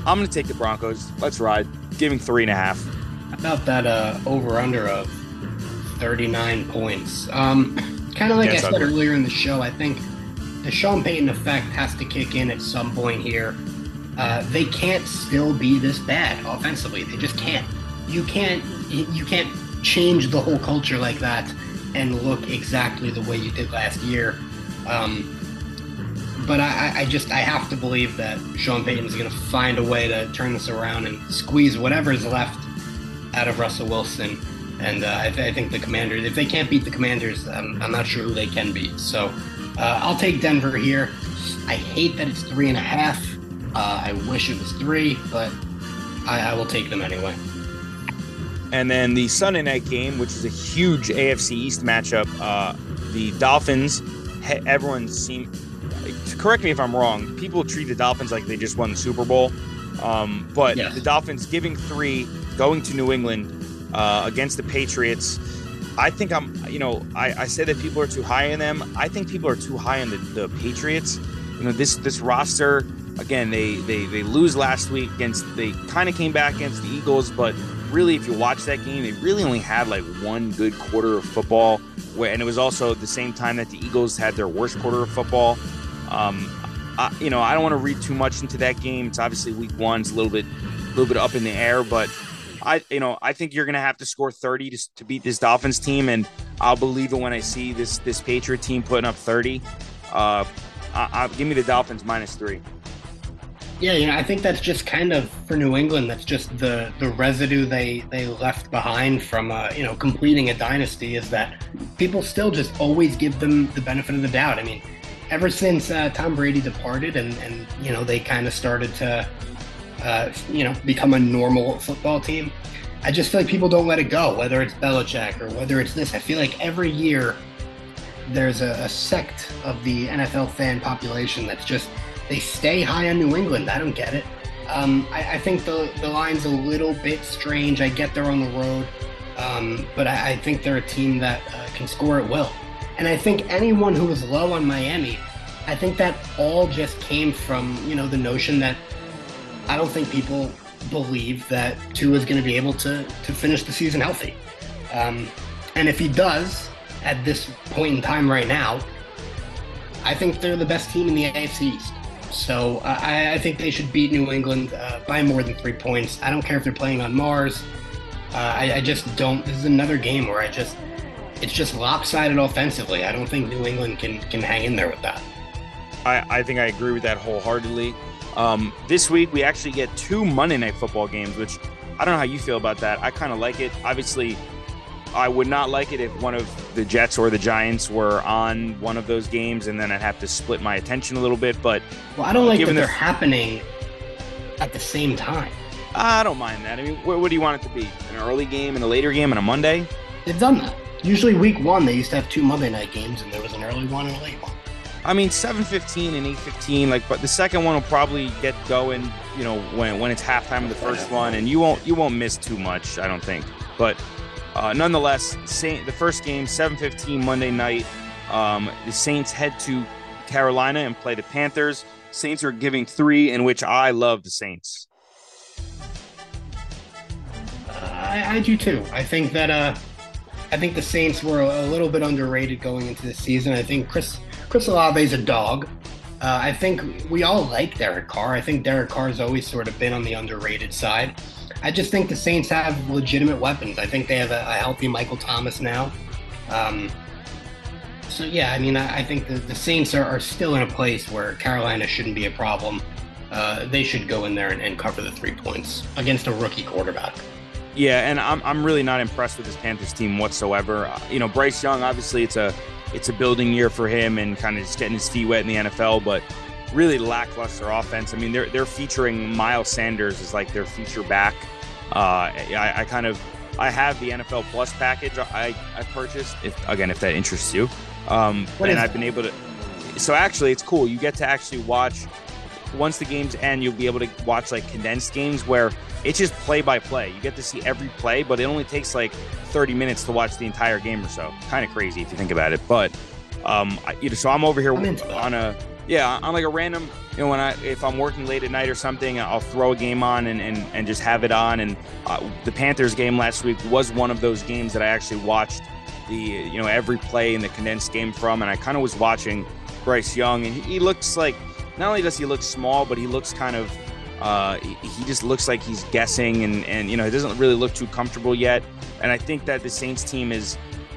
I'm going to take the Broncos. Let's ride. Giving three and a half about that uh, over under of 39 points. Um, kind of like I said earlier in the show, I think the Sean Payton effect has to kick in at some point here. Uh, they can't still be this bad offensively. They just can't. You can't. You can't change the whole culture like that and look exactly the way you did last year. Um, but I, I, just I have to believe that Sean Payton's going to find a way to turn this around and squeeze whatever's left out of Russell Wilson. And uh, I, th- I, think the Commanders, if they can't beat the Commanders, I'm, I'm not sure who they can beat. So uh, I'll take Denver here. I hate that it's three and a half. Uh, I wish it was three, but I, I will take them anyway. And then the Sunday night game, which is a huge AFC East matchup, uh, the Dolphins. Everyone seemed. Correct me if I'm wrong. People treat the Dolphins like they just won the Super Bowl, um, but yes. the Dolphins giving three going to New England uh, against the Patriots. I think I'm, you know, I, I say that people are too high in them. I think people are too high on the, the Patriots. You know, this this roster again, they they they lose last week against. They kind of came back against the Eagles, but really, if you watch that game, they really only had like one good quarter of football. And it was also the same time that the Eagles had their worst quarter of football. Um, uh, you know, I don't want to read too much into that game. It's obviously week one, it's a little bit, a little bit up in the air, but I, you know, I think you're going to have to score 30 to, to beat this Dolphins team, and I'll believe it when I see this this Patriot team putting up 30. Uh, I, I, give me the Dolphins minus three. Yeah, you know, I think that's just kind of for New England. That's just the the residue they they left behind from uh, you know completing a dynasty. Is that people still just always give them the benefit of the doubt. I mean, ever since uh, Tom Brady departed, and and you know they kind of started to uh, you know become a normal football team. I just feel like people don't let it go, whether it's Belichick or whether it's this. I feel like every year there's a, a sect of the NFL fan population that's just they stay high on New England. I don't get it. Um, I, I, think the the line's a little bit strange. I get they're on the road, um, but I, I, think they're a team that uh, can score at will. And I think anyone who was low on Miami, I think that all just came from you know the notion that I don't think people believe that Tua is going to be able to to finish the season healthy. Um, and if he does, at this point in time right now, I think they're the best team in the AFC East. So I, I, think they should beat New England uh, by more than three points. I don't care if they're playing on Mars. Uh, I, I, just don't. This is another game where I just it's just lopsided offensively. I don't think New England can can hang in there with that. I, I think I agree with that wholeheartedly. Um, this week we actually get two Monday Night Football games, which I don't know how you feel about that. I kind of like it. Obviously, I would not like it if one of the Jets or the Giants were on one of those games, and then I'd have to split my attention a little bit. But well, I don't like that they're happening at the same time. I don't mind that. I mean, what, what, do you want it to be? An early game and a later game and a Monday? They've done that. Usually, week one they used to have two Monday night games, and there was an early one and a late one. I mean, seven fifteen and eight fifteen. Like, but the second one will probably get going. You know, when when it's halftime of the first one, and you won't you won't miss too much. I don't think. But uh, nonetheless, Saint, the first game, 7:15 Monday night. Um, the Saints head to Carolina and play the Panthers. Saints are giving three, in which I love the Saints. I, I, do too. I think that uh, I think the Saints were a, little bit underrated going into the season. I think Chris Chris Olave is a dog. Uh, I think we all like Derek Carr. I think Derek Carr has always sort of been on the underrated side. I just think the Saints have legitimate weapons. I think they have a, a healthy Michael Thomas now. Um, so yeah, I mean, I, I think the, the Saints are, are, still in a place where Carolina shouldn't be a problem. Uh, they should go in there and, and, cover the three points against a rookie quarterback. Yeah, and I'm, I'm really not impressed with this Panthers team whatsoever. Uh, you know, Bryce Young, obviously, it's a it's a building year for him and kind of just getting his feet wet in the NFL, but really lackluster offense. I mean, they're they're featuring Miles Sanders as like their feature back. Uh, I, I, kind of I have the NFL Plus package I, I purchased. If again, if that interests you, um, and I've been able to. So actually, it's cool. You get to actually watch once the games end. You'll be able to watch like condensed games where it's just play by play. You get to see every play, but it only takes like 30 minutes to watch the entire game or so. Kind of crazy if you think about it, but um, you know, so I'm over here I'm on a yeah, on like a random, you know, when I if I'm working late at night or something, I'll throw a game on and and, and just have it on. And uh, the Panthers game last week was one of those games that I actually watched the you know every play in the condensed game from, and I kind of was watching Bryce Young, and he, he, looks like not only does he look small, but he looks kind of uh, he, just looks like he's guessing, and and you know he doesn't really look too comfortable yet. And I think that the Saints team is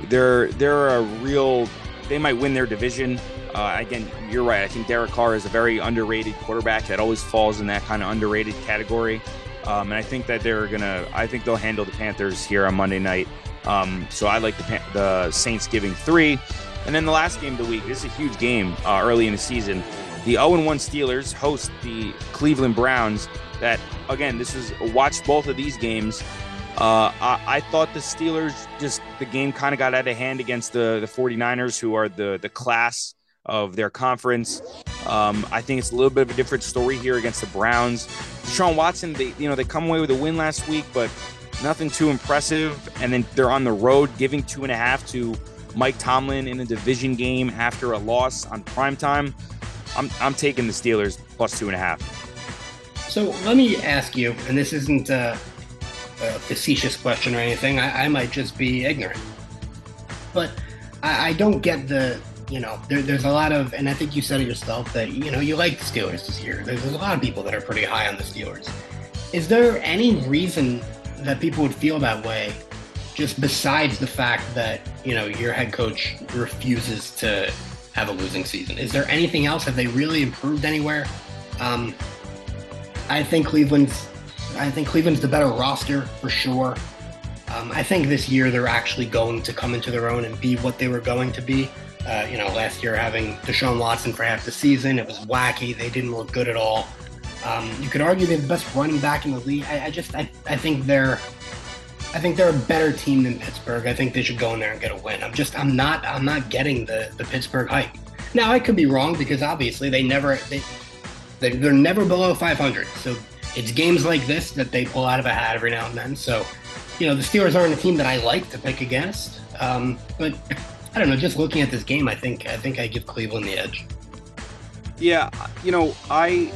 they're they're a real they might win their division. Uh, again, you're right. I think Derek Carr is a very underrated quarterback that always falls in that kind of underrated category. Um, and I think that they're gonna. I think they'll handle the Panthers here on Monday night. Um, so I like the, the Saints giving three. And then the last game of the week. This is a huge game uh, early in the season. The 0 1 Steelers host the Cleveland Browns. That again, this is watch both of these games. Uh, I, I, thought the Steelers just the game kind of got out of hand against the the 49ers, who are the the class of their conference. Um, I think it's a little bit of a different story here against the Browns. Deshaun Watson, they you know they come away with a win last week, but nothing too impressive. And then they're on the road, giving two and a half to Mike Tomlin in a division game after a loss on prime time. I'm I'm taking the Steelers plus two and a half. So let me ask you, and this isn't a, a facetious question or anything. I, I, might just be ignorant, but I, I don't get the you know, there, there's a lot of, and I think you said it yourself that you know you like the Steelers this year. There's, there's a lot of people that are pretty high on the Steelers. Is there any reason that people would feel that way, just besides the fact that you know your head coach refuses to have a losing season? Is there anything else? Have they really improved anywhere? Um, I think Cleveland's. I think Cleveland's the better roster for sure. Um, I think this year they're actually going to come into their own and be what they were going to be. Uh, you know, last year having Deshaun Watson for half the season, it was wacky. They didn't look good at all. Um, you could argue they're the best running back in the league. I, I just, I, I think they're, I think they're a better team than Pittsburgh. I think they should go in there and get a win. I'm just, I'm not, I'm not getting the the Pittsburgh hype. Now I could be wrong because obviously they never, they, they're never below 500. So it's games like this that they pull out of a hat every now and then. So, you know, the Steelers aren't a team that I like to pick against. Um, but [laughs] I don't know. Just looking at this game, I think I think I give Cleveland the edge. Yeah, you know, I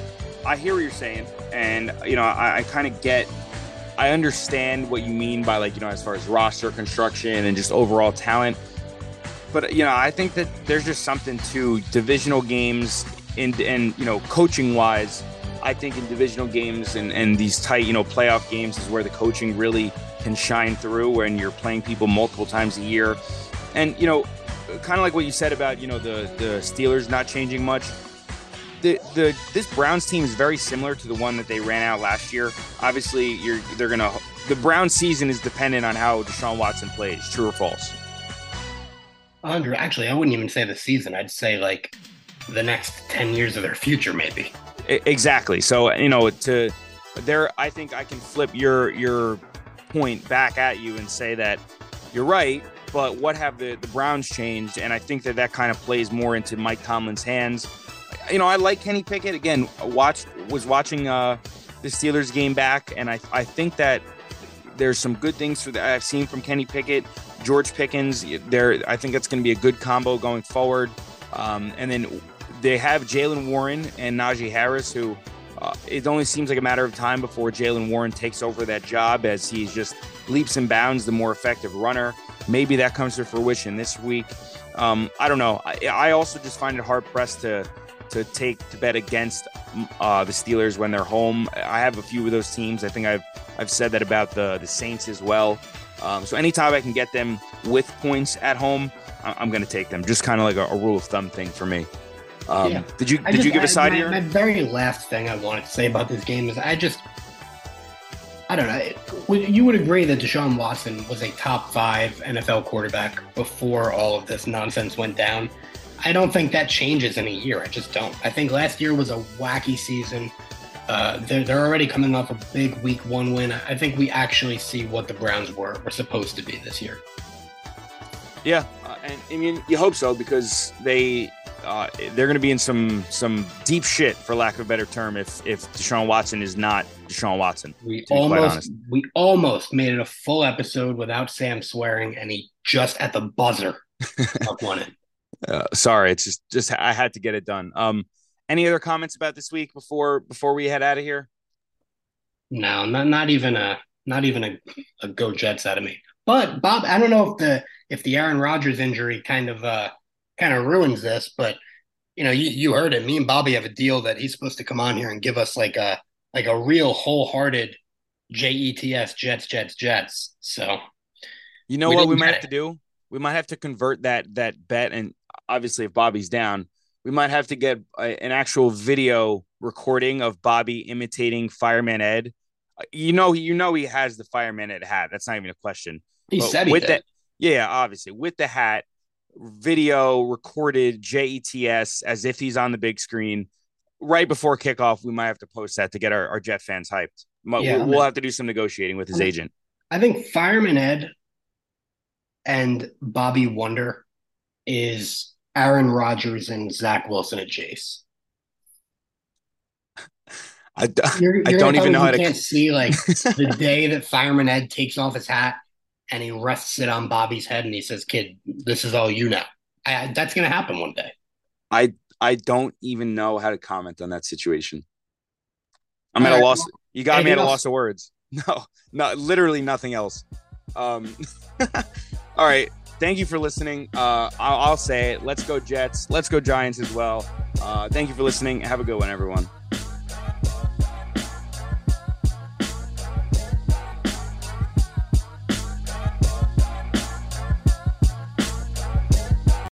I hear what you're saying, and you know, I, I kind of get, I understand what you mean by like you know, as far as roster construction and just overall talent. But you know, I think that there's just something to divisional games and and you know, coaching wise. I think in divisional games and, and these tight, you know, playoff games is where the coaching really can shine through when you're playing people multiple times a year. And, you know, kind of like what you said about, you know, the, the Steelers not changing much the the this Browns team is very similar to the one that they ran out last year. Obviously, you're they're gonna the Brown season is dependent on how Deshaun Watson plays. True or false? Actually, I wouldn't even say the season. I'd say like the next ten years of their future, maybe. Exactly. So you know, to there, I think I can flip your your point back at you and say that you're right. But what have the, the Browns changed? And I think that that kind of plays more into Mike Tomlin's hands you know, I like Kenny Pickett. Again, watched was watching uh, the Steelers game back, and I I think that there's some good things that I've seen from Kenny Pickett, George Pickens. There, I think that's going to be a good combo going forward. Um, and then they have Jaylen Warren and Najee Harris, who uh, it only seems like a matter of time before Jaylen Warren takes over that job as he's just leaps and bounds the more effective runner. Maybe that comes to fruition this week. Um, I don't know. I, I also just find it hard pressed to to take to bet against uh, the Steelers when they're home. I have a few of those teams. I think I've I've said that about the the Saints as well. Um, so anytime I can get them with points at home, I'm going to take them. Just kind of like a, a, rule of thumb thing for me. Um, yeah. Did you did just, you give a side I, here? My very last thing I wanted to say about this game is I just I don't know. You would agree that Deshaun Watson was a top five NFL quarterback before all of this nonsense went down. I don't think that changes in a year. I just don't. I think last year was a wacky season. Uh, they're, they're already coming off a big week one win. I think we actually see what the Browns were, were supposed to be this year. Yeah, uh, and I mean you hope so because they uh, they're going to be in some some deep shit for lack of a better term if if Deshaun Watson is not Deshaun Watson. We almost we almost made it a full episode without Sam swearing, and he just at the buzzer [laughs] won it. Uh, sorry, it's just just I had to get it done. Um, any other comments about this week before before we head out of here? No, not not even a not even a, a go Jets out of me. But Bob, I don't know if the if the Aaron Rodgers injury kind of uh kind of ruins this, but you know, you, you heard it. Me and Bobby have a deal that he's supposed to come on here and give us like a like a real wholehearted J E T S Jets Jets Jets. So you know we what we might have to do? We might have to convert that that bet and obviously if Bobby's down, we might have to get a, an actual video recording of Bobby imitating Fireman Ed. Uh, you know, you know he has the Fireman Ed hat. That's not even a question. He but said he with did. that. Yeah, obviously with the hat, video recorded JETS as if he's on the big screen. Right before kickoff, we might have to post that to get our, our Jet fans hyped. Yeah, we'll, we'll have to do some negotiating with his agent. I think Fireman Ed and Bobby Wonder is Aaron Rodgers and Zach Wilson at Chase. I, you're, you're I don't even know how to can't see like [laughs] the day that Fireman Ed takes off his hat and he rests it on Bobby's head and he says, "Kid, this is all you know." I, that's going to happen one day. I I don't even know how to comment on that situation. I'm all at right, a loss. You got me at a loss of words. [laughs] No, not literally nothing else. Um, [laughs] all right. Thank you for listening. Uh, I'll, I'll, say it. Let's go Jets. Let's go Giants as well. Uh, thank you for listening. Have a good one, everyone.